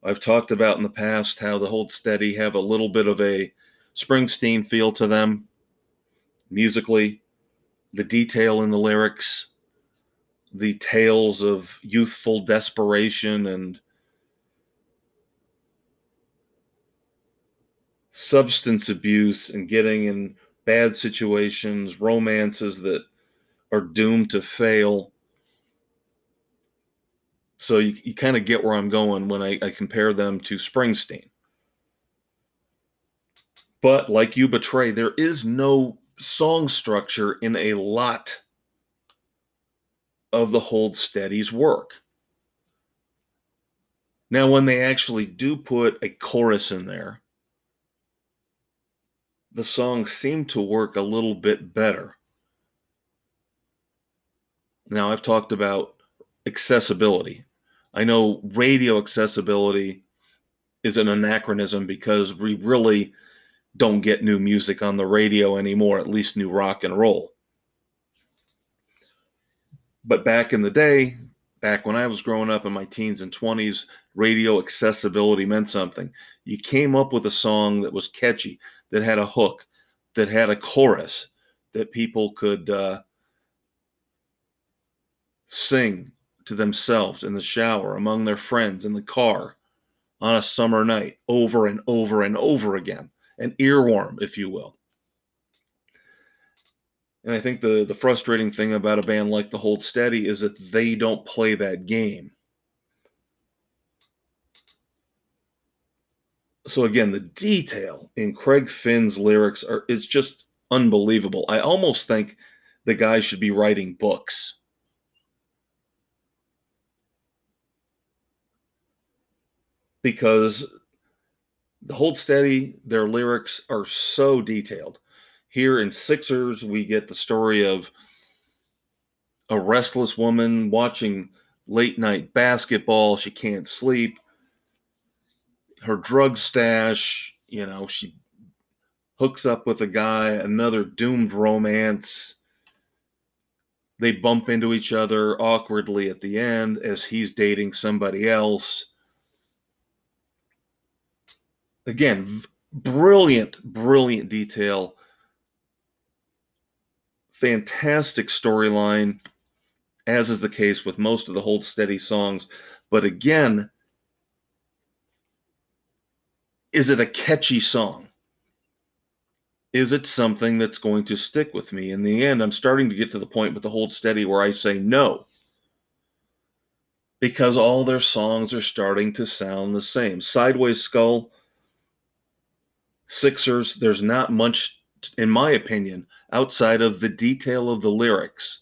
I've talked about in the past how the Hold Steady have a little bit of a Springsteen feel to them musically, the detail in the lyrics, the tales of youthful desperation and substance abuse and getting in bad situations, romances that are doomed to fail. So you, you kind of get where I'm going when I, I compare them to Springsteen. But like you betray, there is no song structure in a lot of the Hold Steady's work. Now, when they actually do put a chorus in there, the songs seem to work a little bit better. Now, I've talked about accessibility. I know radio accessibility is an anachronism because we really don't get new music on the radio anymore, at least new rock and roll. But back in the day, back when I was growing up in my teens and 20s, radio accessibility meant something. You came up with a song that was catchy, that had a hook, that had a chorus that people could uh, sing to themselves in the shower, among their friends, in the car, on a summer night, over and over and over again. An earworm, if you will. And I think the the frustrating thing about a band like the Hold Steady is that they don't play that game. So again, the detail in Craig Finn's lyrics are it's just unbelievable. I almost think the guy should be writing books. Because Hold Steady, their lyrics are so detailed. Here in Sixers, we get the story of a restless woman watching late night basketball. She can't sleep. Her drug stash, you know, she hooks up with a guy, another doomed romance. They bump into each other awkwardly at the end as he's dating somebody else. Again, brilliant, brilliant detail fantastic storyline, as is the case with most of the Hold Steady songs. But again, is it a catchy song? Is it something that's going to stick with me? In the end, I'm starting to get to the point with the Hold Steady where I say no. Because all their songs are starting to sound the same. Sideways Skull, Sixers, there's not much, in my opinion, outside of the detail of the lyrics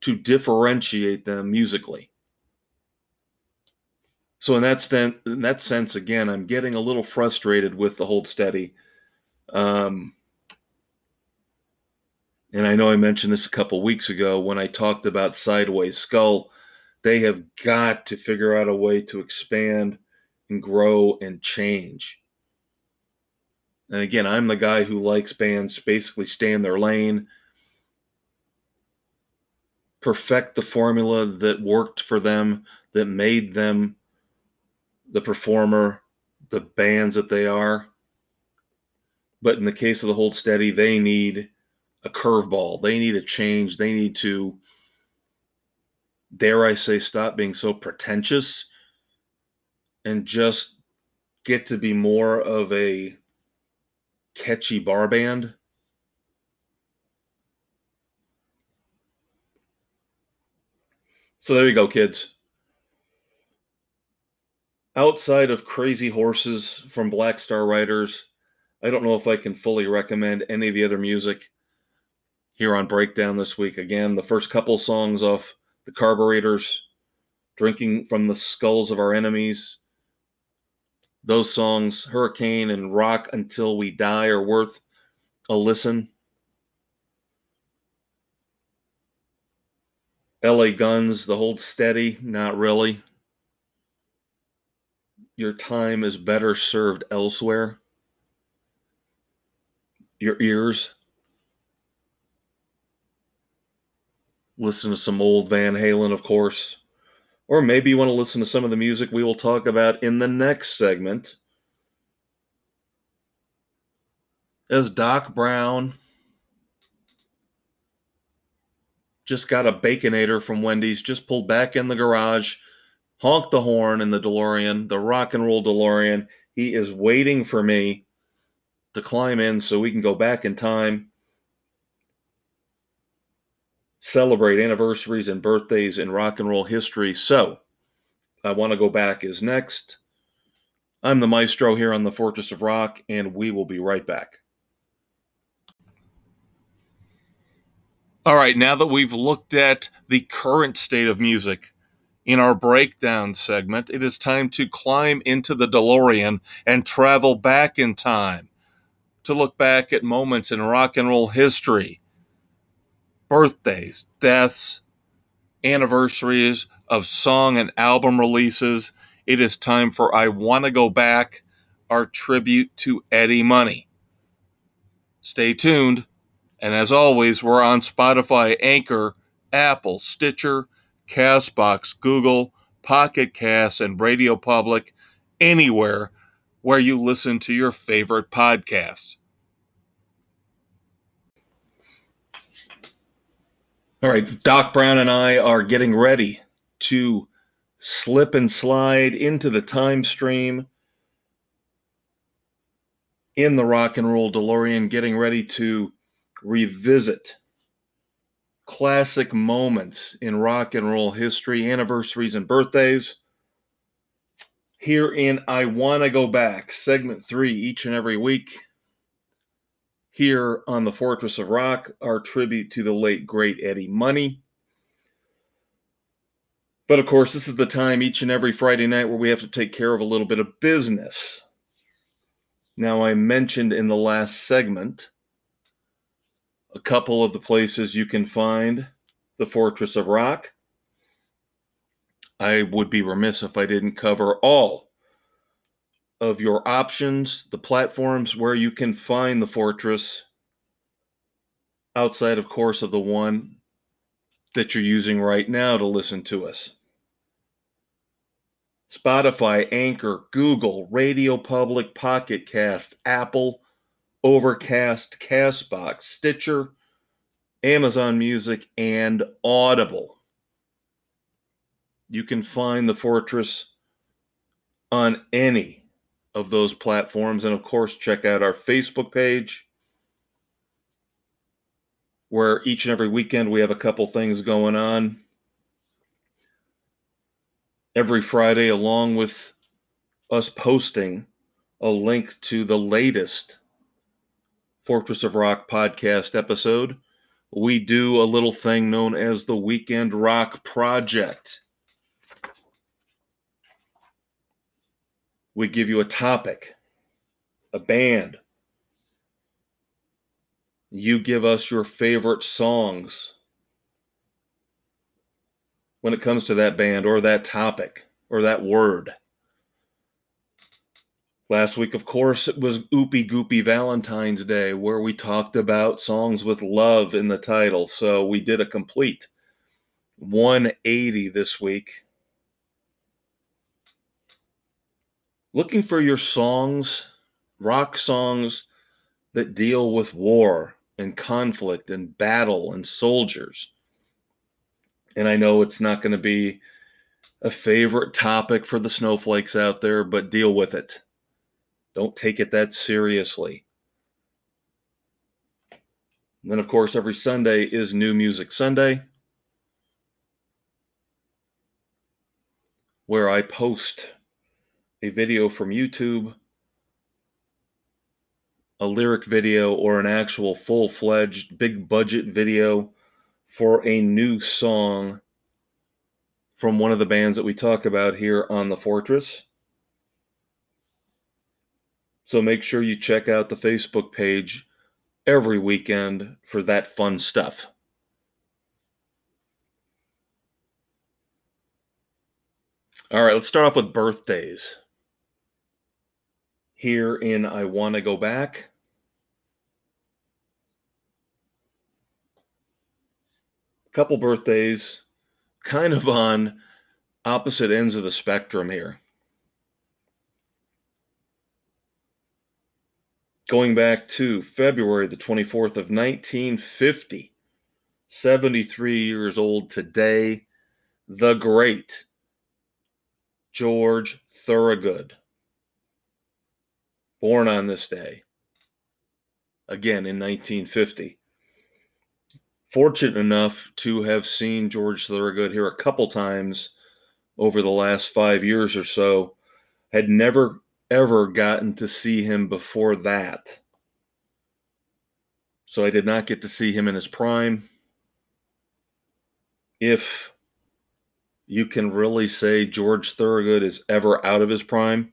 to differentiate them musically. So in that sense, in that sense, again, I'm getting a little frustrated with the hold steady. Um, and I know I mentioned this a couple weeks ago when I talked about Sideways Skull. They have got to figure out a way to expand and grow and change. And again, I'm the guy who likes bands basically stay in their lane, perfect the formula that worked for them, that made them the performer, the bands that they are. But in the case of the Hold Steady, they need a curveball. They need a change. They need to, dare I say, stop being so pretentious and just get to be more of a catchy bar band. So there you go, kids. Outside of Crazy Horses from Black Star Riders, I don't know if I can fully recommend any of the other music here on Breakdown this week. Again, the first couple songs off the Carburetors, Drinking from the Skulls of Our Enemies, those songs, Hurricane and Rock Until We Die, are worth a listen. LA Guns, The Hold Steady, not really. Your time is better served elsewhere. Your ears. Listen to some old Van Halen, of course. Or maybe you want to listen to some of the music we will talk about in the next segment. As Doc Brown just got a baconator from Wendy's, just pulled back in the garage, honked the horn in the DeLorean, the rock and roll DeLorean. He is waiting for me to climb in so we can go back in time celebrate anniversaries and birthdays in rock and roll history. So, I want to go back is next. I'm the maestro here on the Fortress of Rock, and we will be right back. All right, now that we've looked at the current state of music in our breakdown segment, it is time to climb into the DeLorean and travel back in time to look back at moments in rock and roll history, birthdays, deaths, anniversaries of song and album releases. It is time for I Want to Go Back, our tribute to Eddie Money. Stay tuned. And as always, we're on Spotify, Anchor, Apple, Stitcher, Castbox, Google, Pocket Cast, and Radio Public, anywhere where you listen to your favorite podcasts. All right, Doc Brown and I are getting ready to slip and slide into the time stream in the rock and roll DeLorean, getting ready to revisit classic moments in rock and roll history, anniversaries, and birthdays. Here in I Want to Go Back, segment three, each and every week. Here on the Fortress of Rock, our tribute to the late, great Eddie Money. But of course, this is the time each and every Friday night where we have to take care of a little bit of business. Now, I mentioned in the last segment a couple of the places you can find the Fortress of Rock. I would be remiss if I didn't cover all of your options, the platforms where you can find the Fortress, outside, of course, of the one that you're using right now to listen to us. Spotify, Anchor, Google, Radio Public, Pocket Cast, Apple, Overcast, Castbox, Stitcher, Amazon Music, and Audible. You can find the Fortress on any of those platforms. And of course, check out our Facebook page, where each and every weekend we have a couple things going on. Every Friday, along with us posting a link to the latest Fortress of Rock podcast episode, we do a little thing known as the Weekend Rock Project. We give you a topic, a band. You give us your favorite songs when it comes to that band or that topic or that word. Last week, of course, it was Oopie Goopy Valentine's Day, where we talked about songs with love in the title. So we did a complete 180 this week. Looking for your songs, rock songs that deal with war and conflict and battle and soldiers. And I know it's not going to be a favorite topic for the snowflakes out there, but deal with it don't take it that seriously. And then, of course, every Sunday is New Music Sunday, where I post a video from YouTube, a lyric video, or an actual full fledged big budget video for a new song from one of the bands that we talk about here on the Fortress. So make sure you check out the Facebook page every weekend for that fun stuff. All right, let's start off with birthdays. Here in I Want to Go Back. Couple birthdays, kind of on opposite ends of the spectrum here. going back to February the 24th of 1950, 73 years old today, the great George Thorogood, born on this day, again in 1950. Fortunate enough to have seen George Thorogood here a couple times over the last five years or so. Had never ever gotten to see him before that. So I did not get to see him in his prime. if you can really say George Thorogood is ever out of his prime.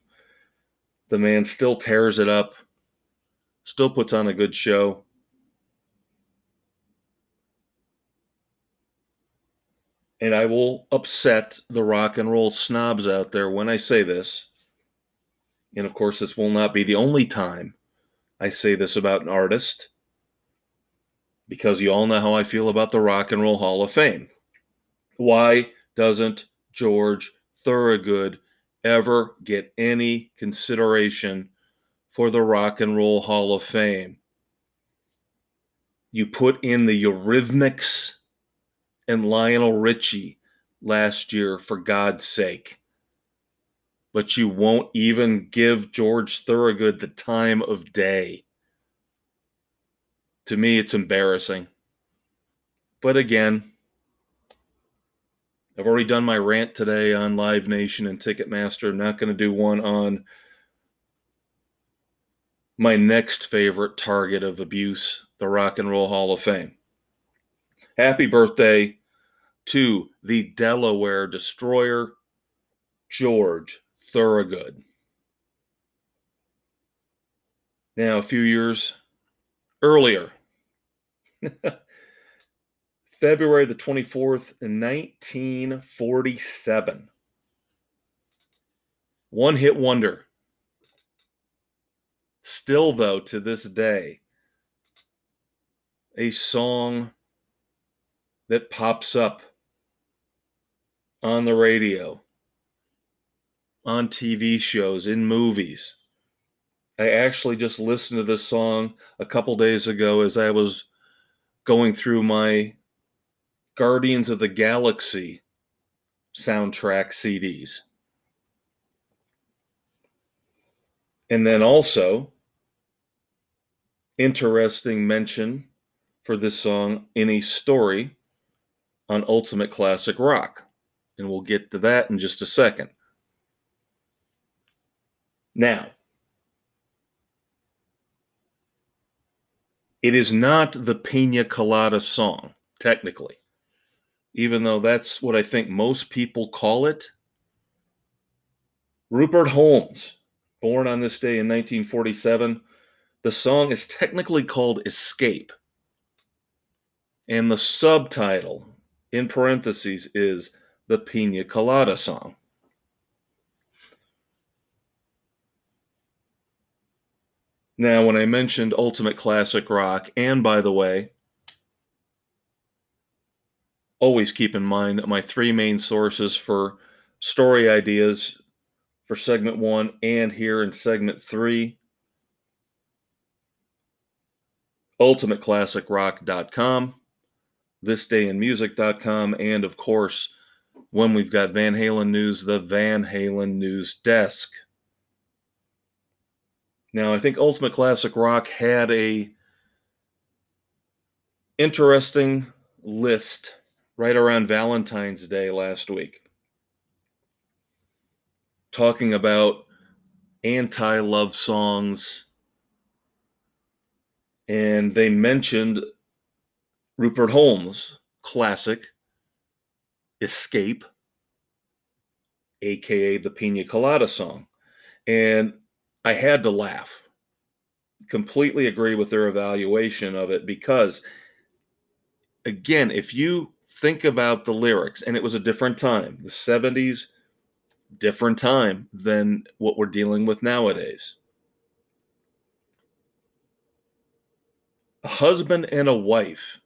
The man still tears it up, still puts on a good show. And I will upset the rock and roll snobs out there when I say this. And of course, this will not be the only time I say this about an artist, because you all know how I feel about the Rock and Roll Hall of Fame. Why doesn't George Thorogood ever get any consideration for the Rock and Roll Hall of Fame? You put in the Eurythmics and Lionel Richie last year, for God's sake. But you won't even give George Thorogood the time of day. To me, it's embarrassing. But again, I've already done my rant today on Live Nation and Ticketmaster. I'm not going to do one on my next favorite target of abuse, the Rock and Roll Hall of Fame. Happy birthday to the Delaware destroyer, George Thorogood. Now, a few years earlier, February the 24th, 1947. One hit wonder. Still, though, to this day, a song that pops up on the radio, on TV shows, in movies. I actually just listened to this song a couple days ago as I was going through my Guardians of the Galaxy soundtrack CDs. And then also, interesting mention for this song in a story on Ultimate Classic Rock. And we'll get to that in just a second. Now, it is not the Pina Colada song, technically even though that's what I think most people call it. Rupert Holmes, born on this day in 1947, the song is technically called Escape. And the subtitle, in parentheses, is the Pina Colada song. Now, when I mentioned Ultimate Classic Rock, and by the way, always keep in mind that my three main sources for story ideas for segment one and here in segment three. ultimateclassicrock.com thisdayinmusic.com and of course when we've got van halen news the van halen news desk. Now i think ultimate classic rock had a interesting list right around Valentine's Day last week, talking about anti love songs. And they mentioned Rupert Holmes' classic Escape, aka the Pina Colada song. And I had to laugh. Completely agree with their evaluation of it because, again, if you think about the lyrics, and it was a different time. The 70s, different time than what we're dealing with nowadays. A husband and a wife.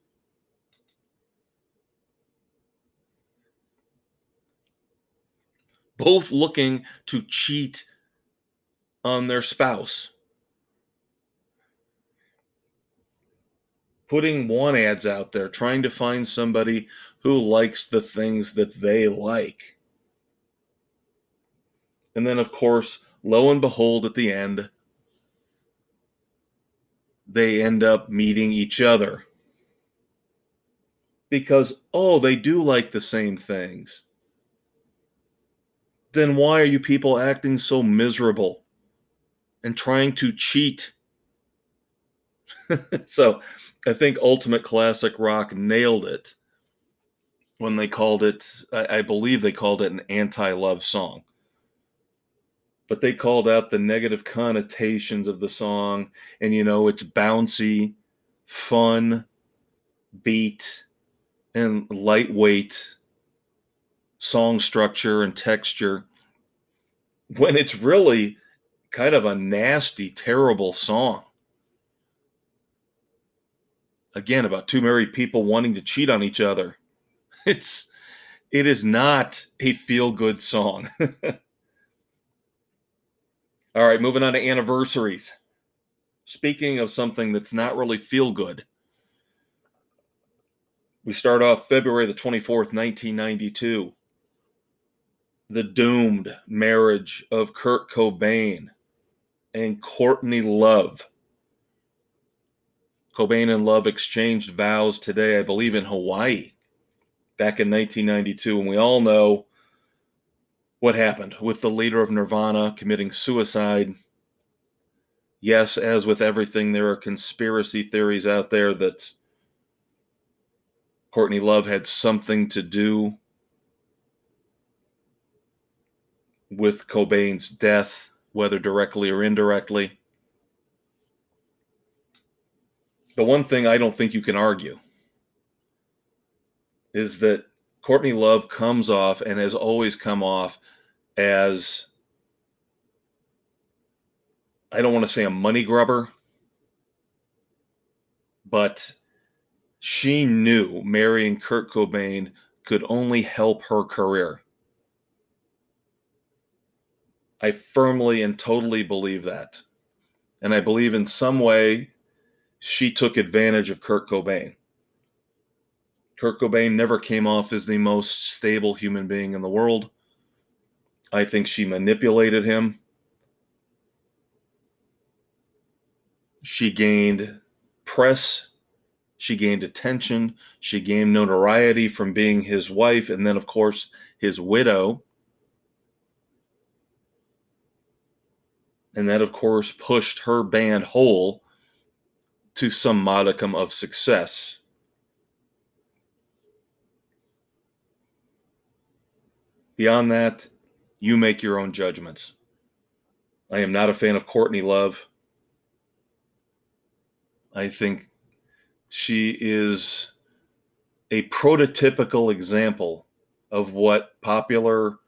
Both looking to cheat on their spouse. Putting want ads out there, trying to find somebody who likes the things that they like. And then, of course, lo and behold, at the end, they end up meeting each other. Because, oh, they do like the same things. Then why are you people acting so miserable and trying to cheat? so I think Ultimate Classic Rock nailed it when they called it, I, I believe they called it an anti love song. But they called out the negative connotations of the song. And, you know, it's bouncy, fun, beat, and lightweight song structure and texture when it's really kind of a nasty, terrible song. Again, about two married people wanting to cheat on each other. It's it is not a feel-good song. All right, moving on to anniversaries. Speaking of something that's not really feel good, we start off February the 24th, 1992 the doomed marriage of Kurt Cobain and Courtney Love. Cobain and Love exchanged vows today, I believe, in Hawaii back in 1992. And we all know what happened with the leader of Nirvana committing suicide. Yes, as with everything, there are conspiracy theories out there that Courtney Love had something to do with Cobain's death, whether directly or indirectly. The one thing I don't think you can argue is that Courtney Love comes off and has always come off as I don't want to say a money grubber, but she knew marrying Kurt Cobain could only help her career. I firmly and totally believe that. And I believe in some way she took advantage of Kurt Cobain. Kurt Cobain never came off as the most stable human being in the world. I think she manipulated him. She gained press. She gained attention. She gained notoriety from being his wife and then, of course, his widow. And that, of course, pushed her band Hole to some modicum of success. Beyond that, you make your own judgments. I am not a fan of Courtney Love. I think she is a prototypical example of what popular,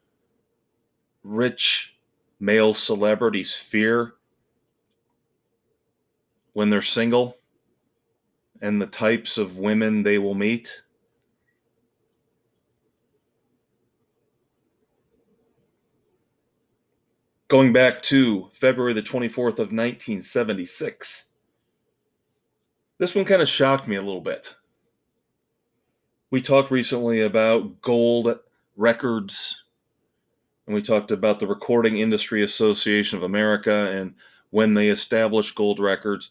rich male celebrities fear when they're single and the types of women they will meet. Going back to February the 24th of 1976. This one kind of shocked me a little bit. We talked recently about gold records and we talked about the Recording Industry Association of America and when they established gold records.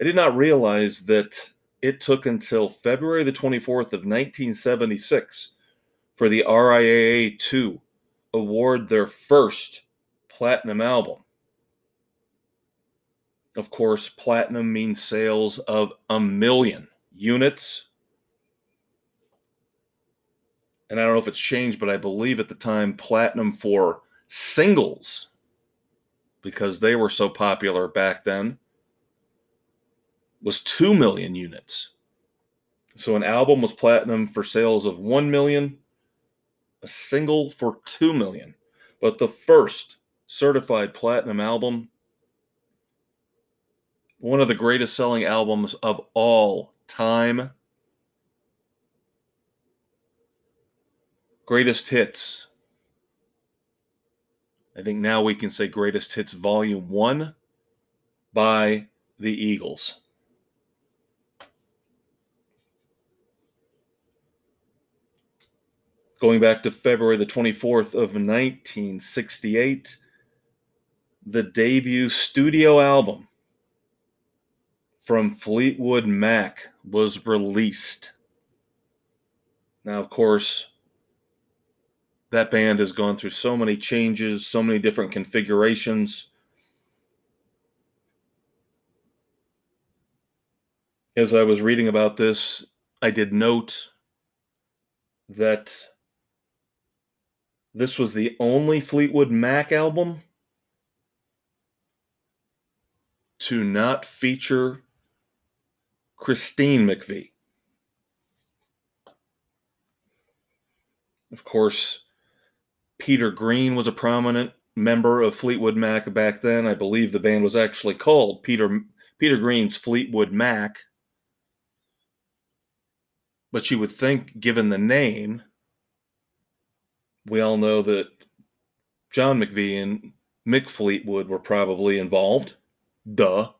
I did not realize that it took until February the 24th of 1976 for the RIAA to award their first platinum album. Of course, platinum means sales of a million units and I don't know if it's changed, but I believe at the time platinum for singles, because they were so popular back then, was 2 million units. So an album was platinum for sales of 1 million, a single for 2 million. But the first certified platinum album, one of the greatest selling albums of all time Greatest hits. I think now we can say Greatest Hits Volume 1 by the Eagles. Going back to February the 24th of 1968, the debut studio album from Fleetwood Mac was released. Now, of course, that band has gone through so many changes, so many different configurations. As I was reading about this, I did note that this was the only Fleetwood Mac album to not feature Christine McVie. Of course, Peter Green was a prominent member of Fleetwood Mac back then. I believe the band was actually called Peter Peter Green's Fleetwood Mac. But you would think, given the name, we all know that John McVie and Mick Fleetwood were probably involved. Duh.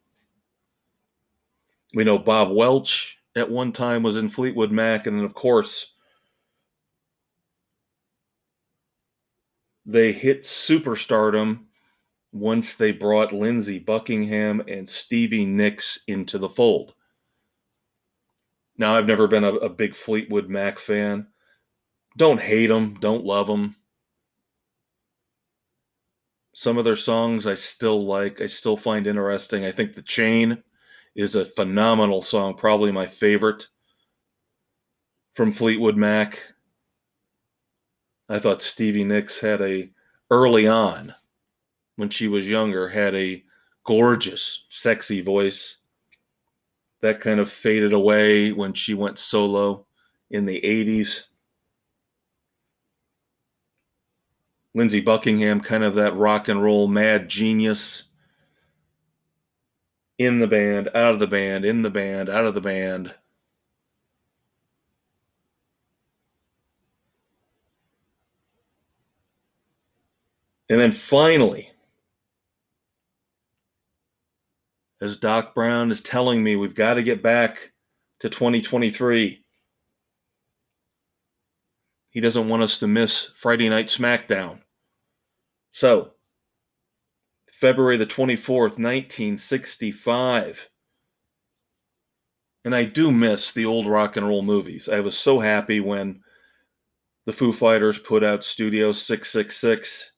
We know Bob Welch at one time was in Fleetwood Mac, and then, of course, they hit superstardom once they brought Lindsey Buckingham and Stevie Nicks into the fold. Now, I've never been a, a big Fleetwood Mac fan. Don't hate them, don't love them. Some of their songs I still like, I still find interesting. I think The Chain is a phenomenal song, probably my favorite from Fleetwood Mac. I thought Stevie Nicks had a early on when she was younger had a gorgeous, sexy voice. That kind of faded away when she went solo in the 80s. Lindsey Buckingham, kind of that rock and roll mad genius in the band, out of the band, in the band, out of the band. And then finally, as Doc Brown is telling me, we've got to get back to 2023. He doesn't want us to miss Friday Night SmackDown. So, February the 24th, 1965. And I do miss the old rock and roll movies. I was so happy when the Foo Fighters put out Studio 666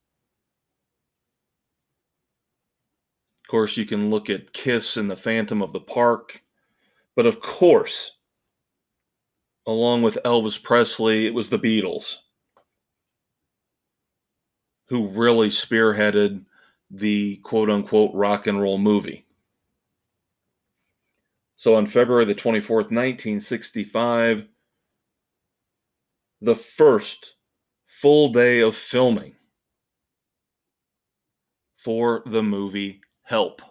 Of course, you can look at Kiss and the Phantom of the Park. But of course, along with Elvis Presley, it was the Beatles who really spearheaded the quote unquote rock and roll movie. So on February the 24th, 1965, the first full day of filming for the movie help.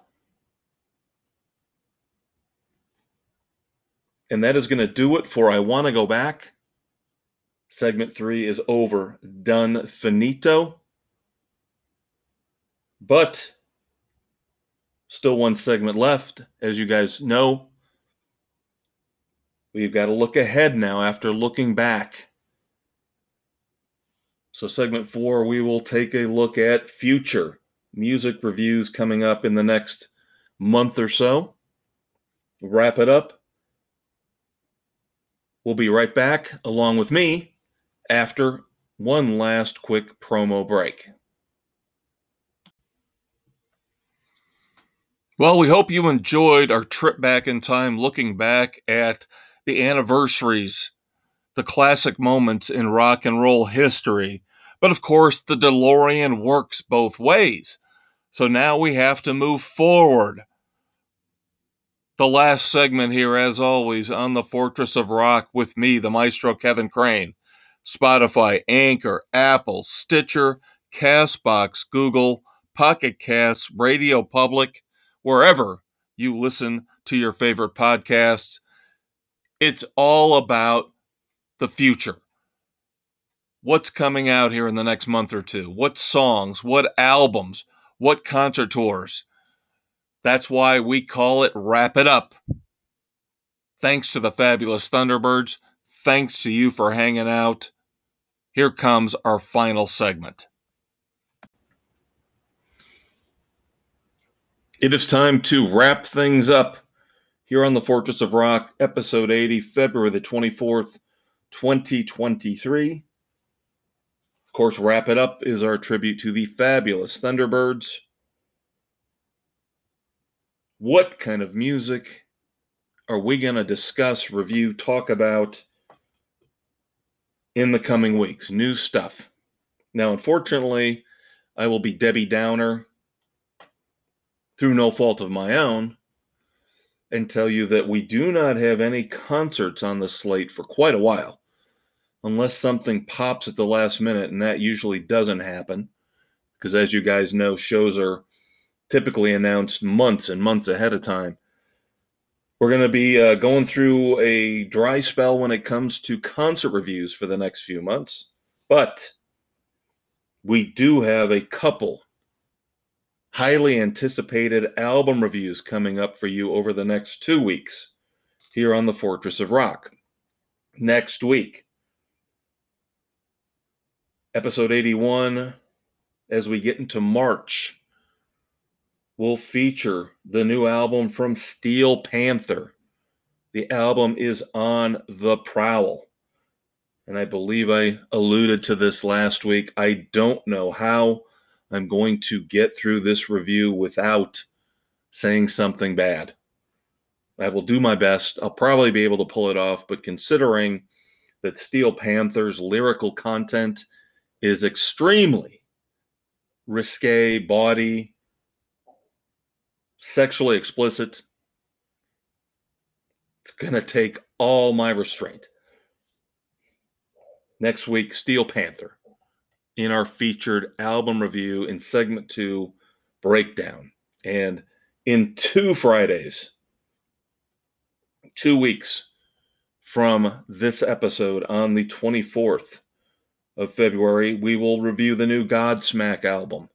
And that is going to do it for I Want to Go Back. Segment three is over. Done finito. But still one segment left. As you guys know, we've got to look ahead now after looking back. So, segment four, we will take a look at future music reviews coming up in the next month or so. Wrap it up. We'll be right back along with me after one last quick promo break. Well, we hope you enjoyed our trip back in time looking back at the anniversaries, the classic moments in rock and roll history. But of course, the DeLorean works both ways. So now we have to move forward. The last segment here, as always, on the Fortress of Rock with me, the maestro Kevin Crane. Spotify, Anchor, Apple, Stitcher, Castbox, Google, Pocket Casts, Radio Public, wherever you listen to your favorite podcasts. It's all about the future. What's coming out here in the next month or two? What songs? What albums? What concert tours? That's why we call it Wrap It Up. Thanks to the fabulous Thunderbirds. Thanks to you for hanging out. Here comes our final segment. It is time to wrap things up here on the Fortress of Rock, episode 80, February the 24th, 2023. Of course, Wrap It Up is our tribute to the fabulous Thunderbirds. What kind of music are we going to discuss, review, talk about in the coming weeks. New stuff. Now, unfortunately, I will be Debbie Downer through no fault of my own and tell you that we do not have any concerts on the slate for quite a while, unless something pops at the last minute, and that usually doesn't happen. Because as you guys know, shows are typically announced months and months ahead of time. We're going to be uh, going through a dry spell when it comes to concert reviews for the next few months, but we do have a couple highly anticipated album reviews coming up for you over the next two weeks here on the Fortress of Rock. Next week, episode 81, as we get into March, will feature the new album from Steel Panther. The album is on the prowl. And I believe I alluded to this last week. I don't know how I'm going to get through this review without saying something bad. I will do my best. I'll probably be able to pull it off, but considering that Steel Panther's lyrical content is extremely risque, body, sexually explicit, it's going to take all my restraint. Next week, Steel Panther in our featured album review in segment two breakdown. And in two Fridays, two weeks from this episode on the 24th of February, we will review the new Godsmack album,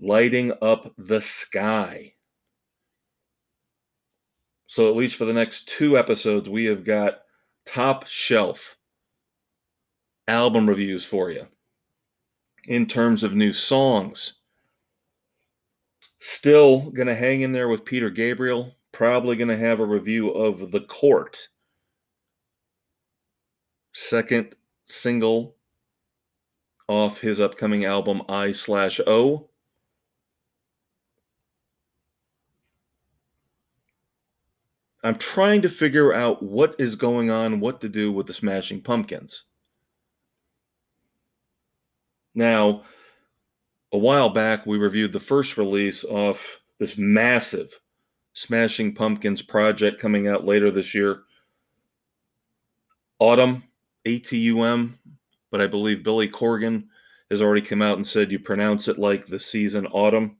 Lighting Up the Sky. So, at least for the next two episodes, we have got top shelf album reviews for you in terms of new songs. Still going to hang in there with Peter Gabriel. Probably going to have a review of The Court. Second single off his upcoming album I slash O. I'm trying to figure out what is going on, what to do with the Smashing Pumpkins. Now, a while back, we reviewed the first release of this massive Smashing Pumpkins project coming out later this year. Autumn, A T U M, but I believe Billy Corgan has already come out and said you pronounce it like the season autumn.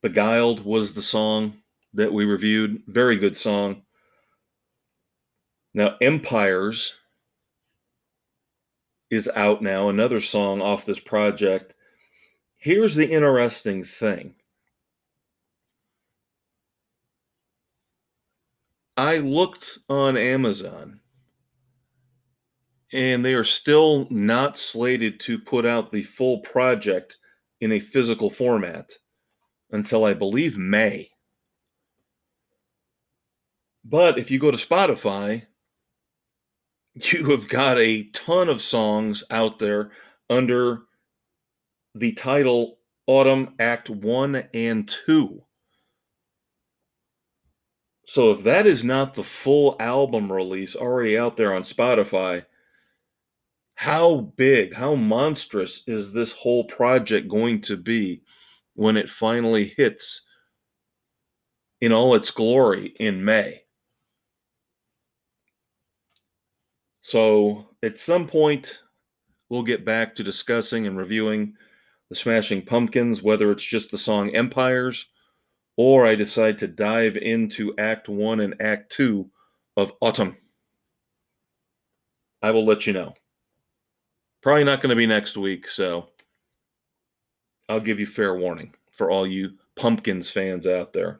Beguiled was the song that we reviewed. Very good song. Now, Empires is out now, another song off this project. Here's the interesting thing I looked on Amazon and they are still not slated to put out the full project in a physical format until I believe May. But if you go to Spotify, you have got a ton of songs out there under the title Autumn Act 1 and 2. So if that is not the full album release already out there on Spotify, how big, how monstrous is this whole project going to be when it finally hits in all its glory in May? So at some point, we'll get back to discussing and reviewing the Smashing Pumpkins, whether it's just the song Empires or I decide to dive into Act 1 and Act 2 of Autumn. I will let you know. Probably not going to be next week, so I'll give you fair warning for all you Pumpkins fans out there.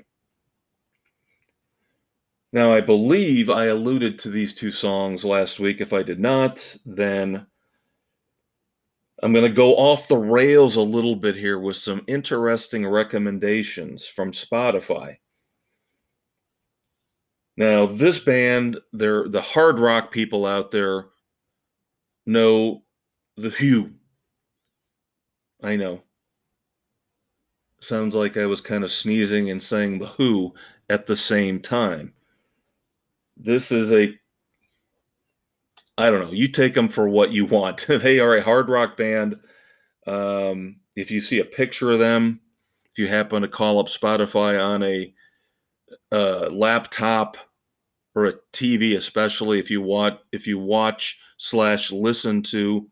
Now, I believe I alluded to these two songs last week. If I did not, then I'm going to go off the rails a little bit here with some interesting recommendations from Spotify. Now, this band, they're the hard rock people out there know the HU. I know. Sounds like I was kind of sneezing and saying the Who at the same time. This is a I don't know. You take them for what you want. they are a hard rock band. Um, if you see a picture of them, if you happen to call up Spotify on a, a laptop or a TV, especially if you watch if you watch slash listen to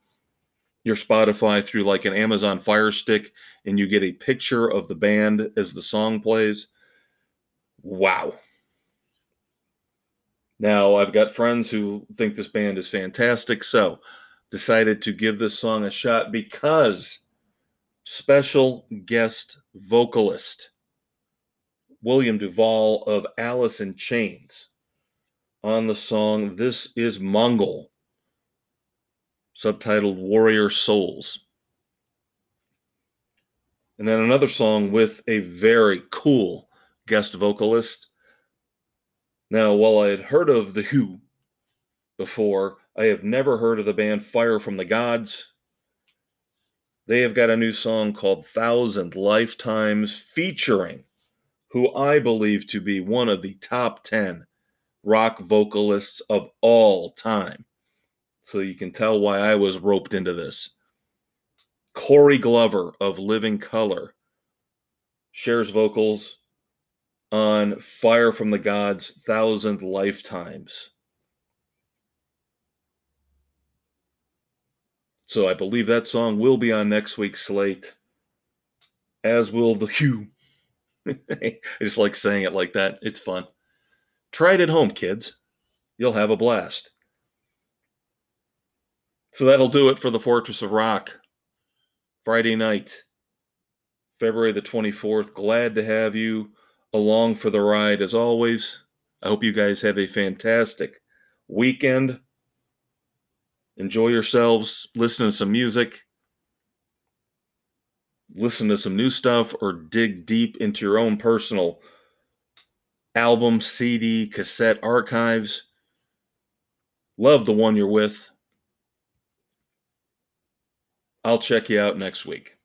your Spotify through like an Amazon Fire Stick and you get a picture of the band as the song plays. Wow. Now, I've got friends who think this band is fantastic, so decided to give this song a shot because special guest vocalist William DuVall of Alice in Chains on the song This is Mongol, subtitled Warrior Souls. And then another song with a very cool guest vocalist. Now, while I had heard of The HU before, I have never heard of the band Fire from the Gods. They have got a new song called Thousand Lifetimes featuring who I believe to be one of the top 10 rock vocalists of all time. So you can tell why I was roped into this. Corey Glover of Living Colour shares vocals on Fire from the Gods Thousand Lifetimes. So I believe that song will be on next week's slate, as will The HU. I just like saying it like that. It's fun. Try it at home, kids. You'll have a blast. So that'll do it for the Fortress of Rock. Friday night, February the 24th. Glad to have you along for the ride as always. I hope you guys have a fantastic weekend. Enjoy yourselves, listen to some music, listen to some new stuff, or dig deep into your own personal album, CD, cassette archives. Love the one you're with. I'll check you out next week.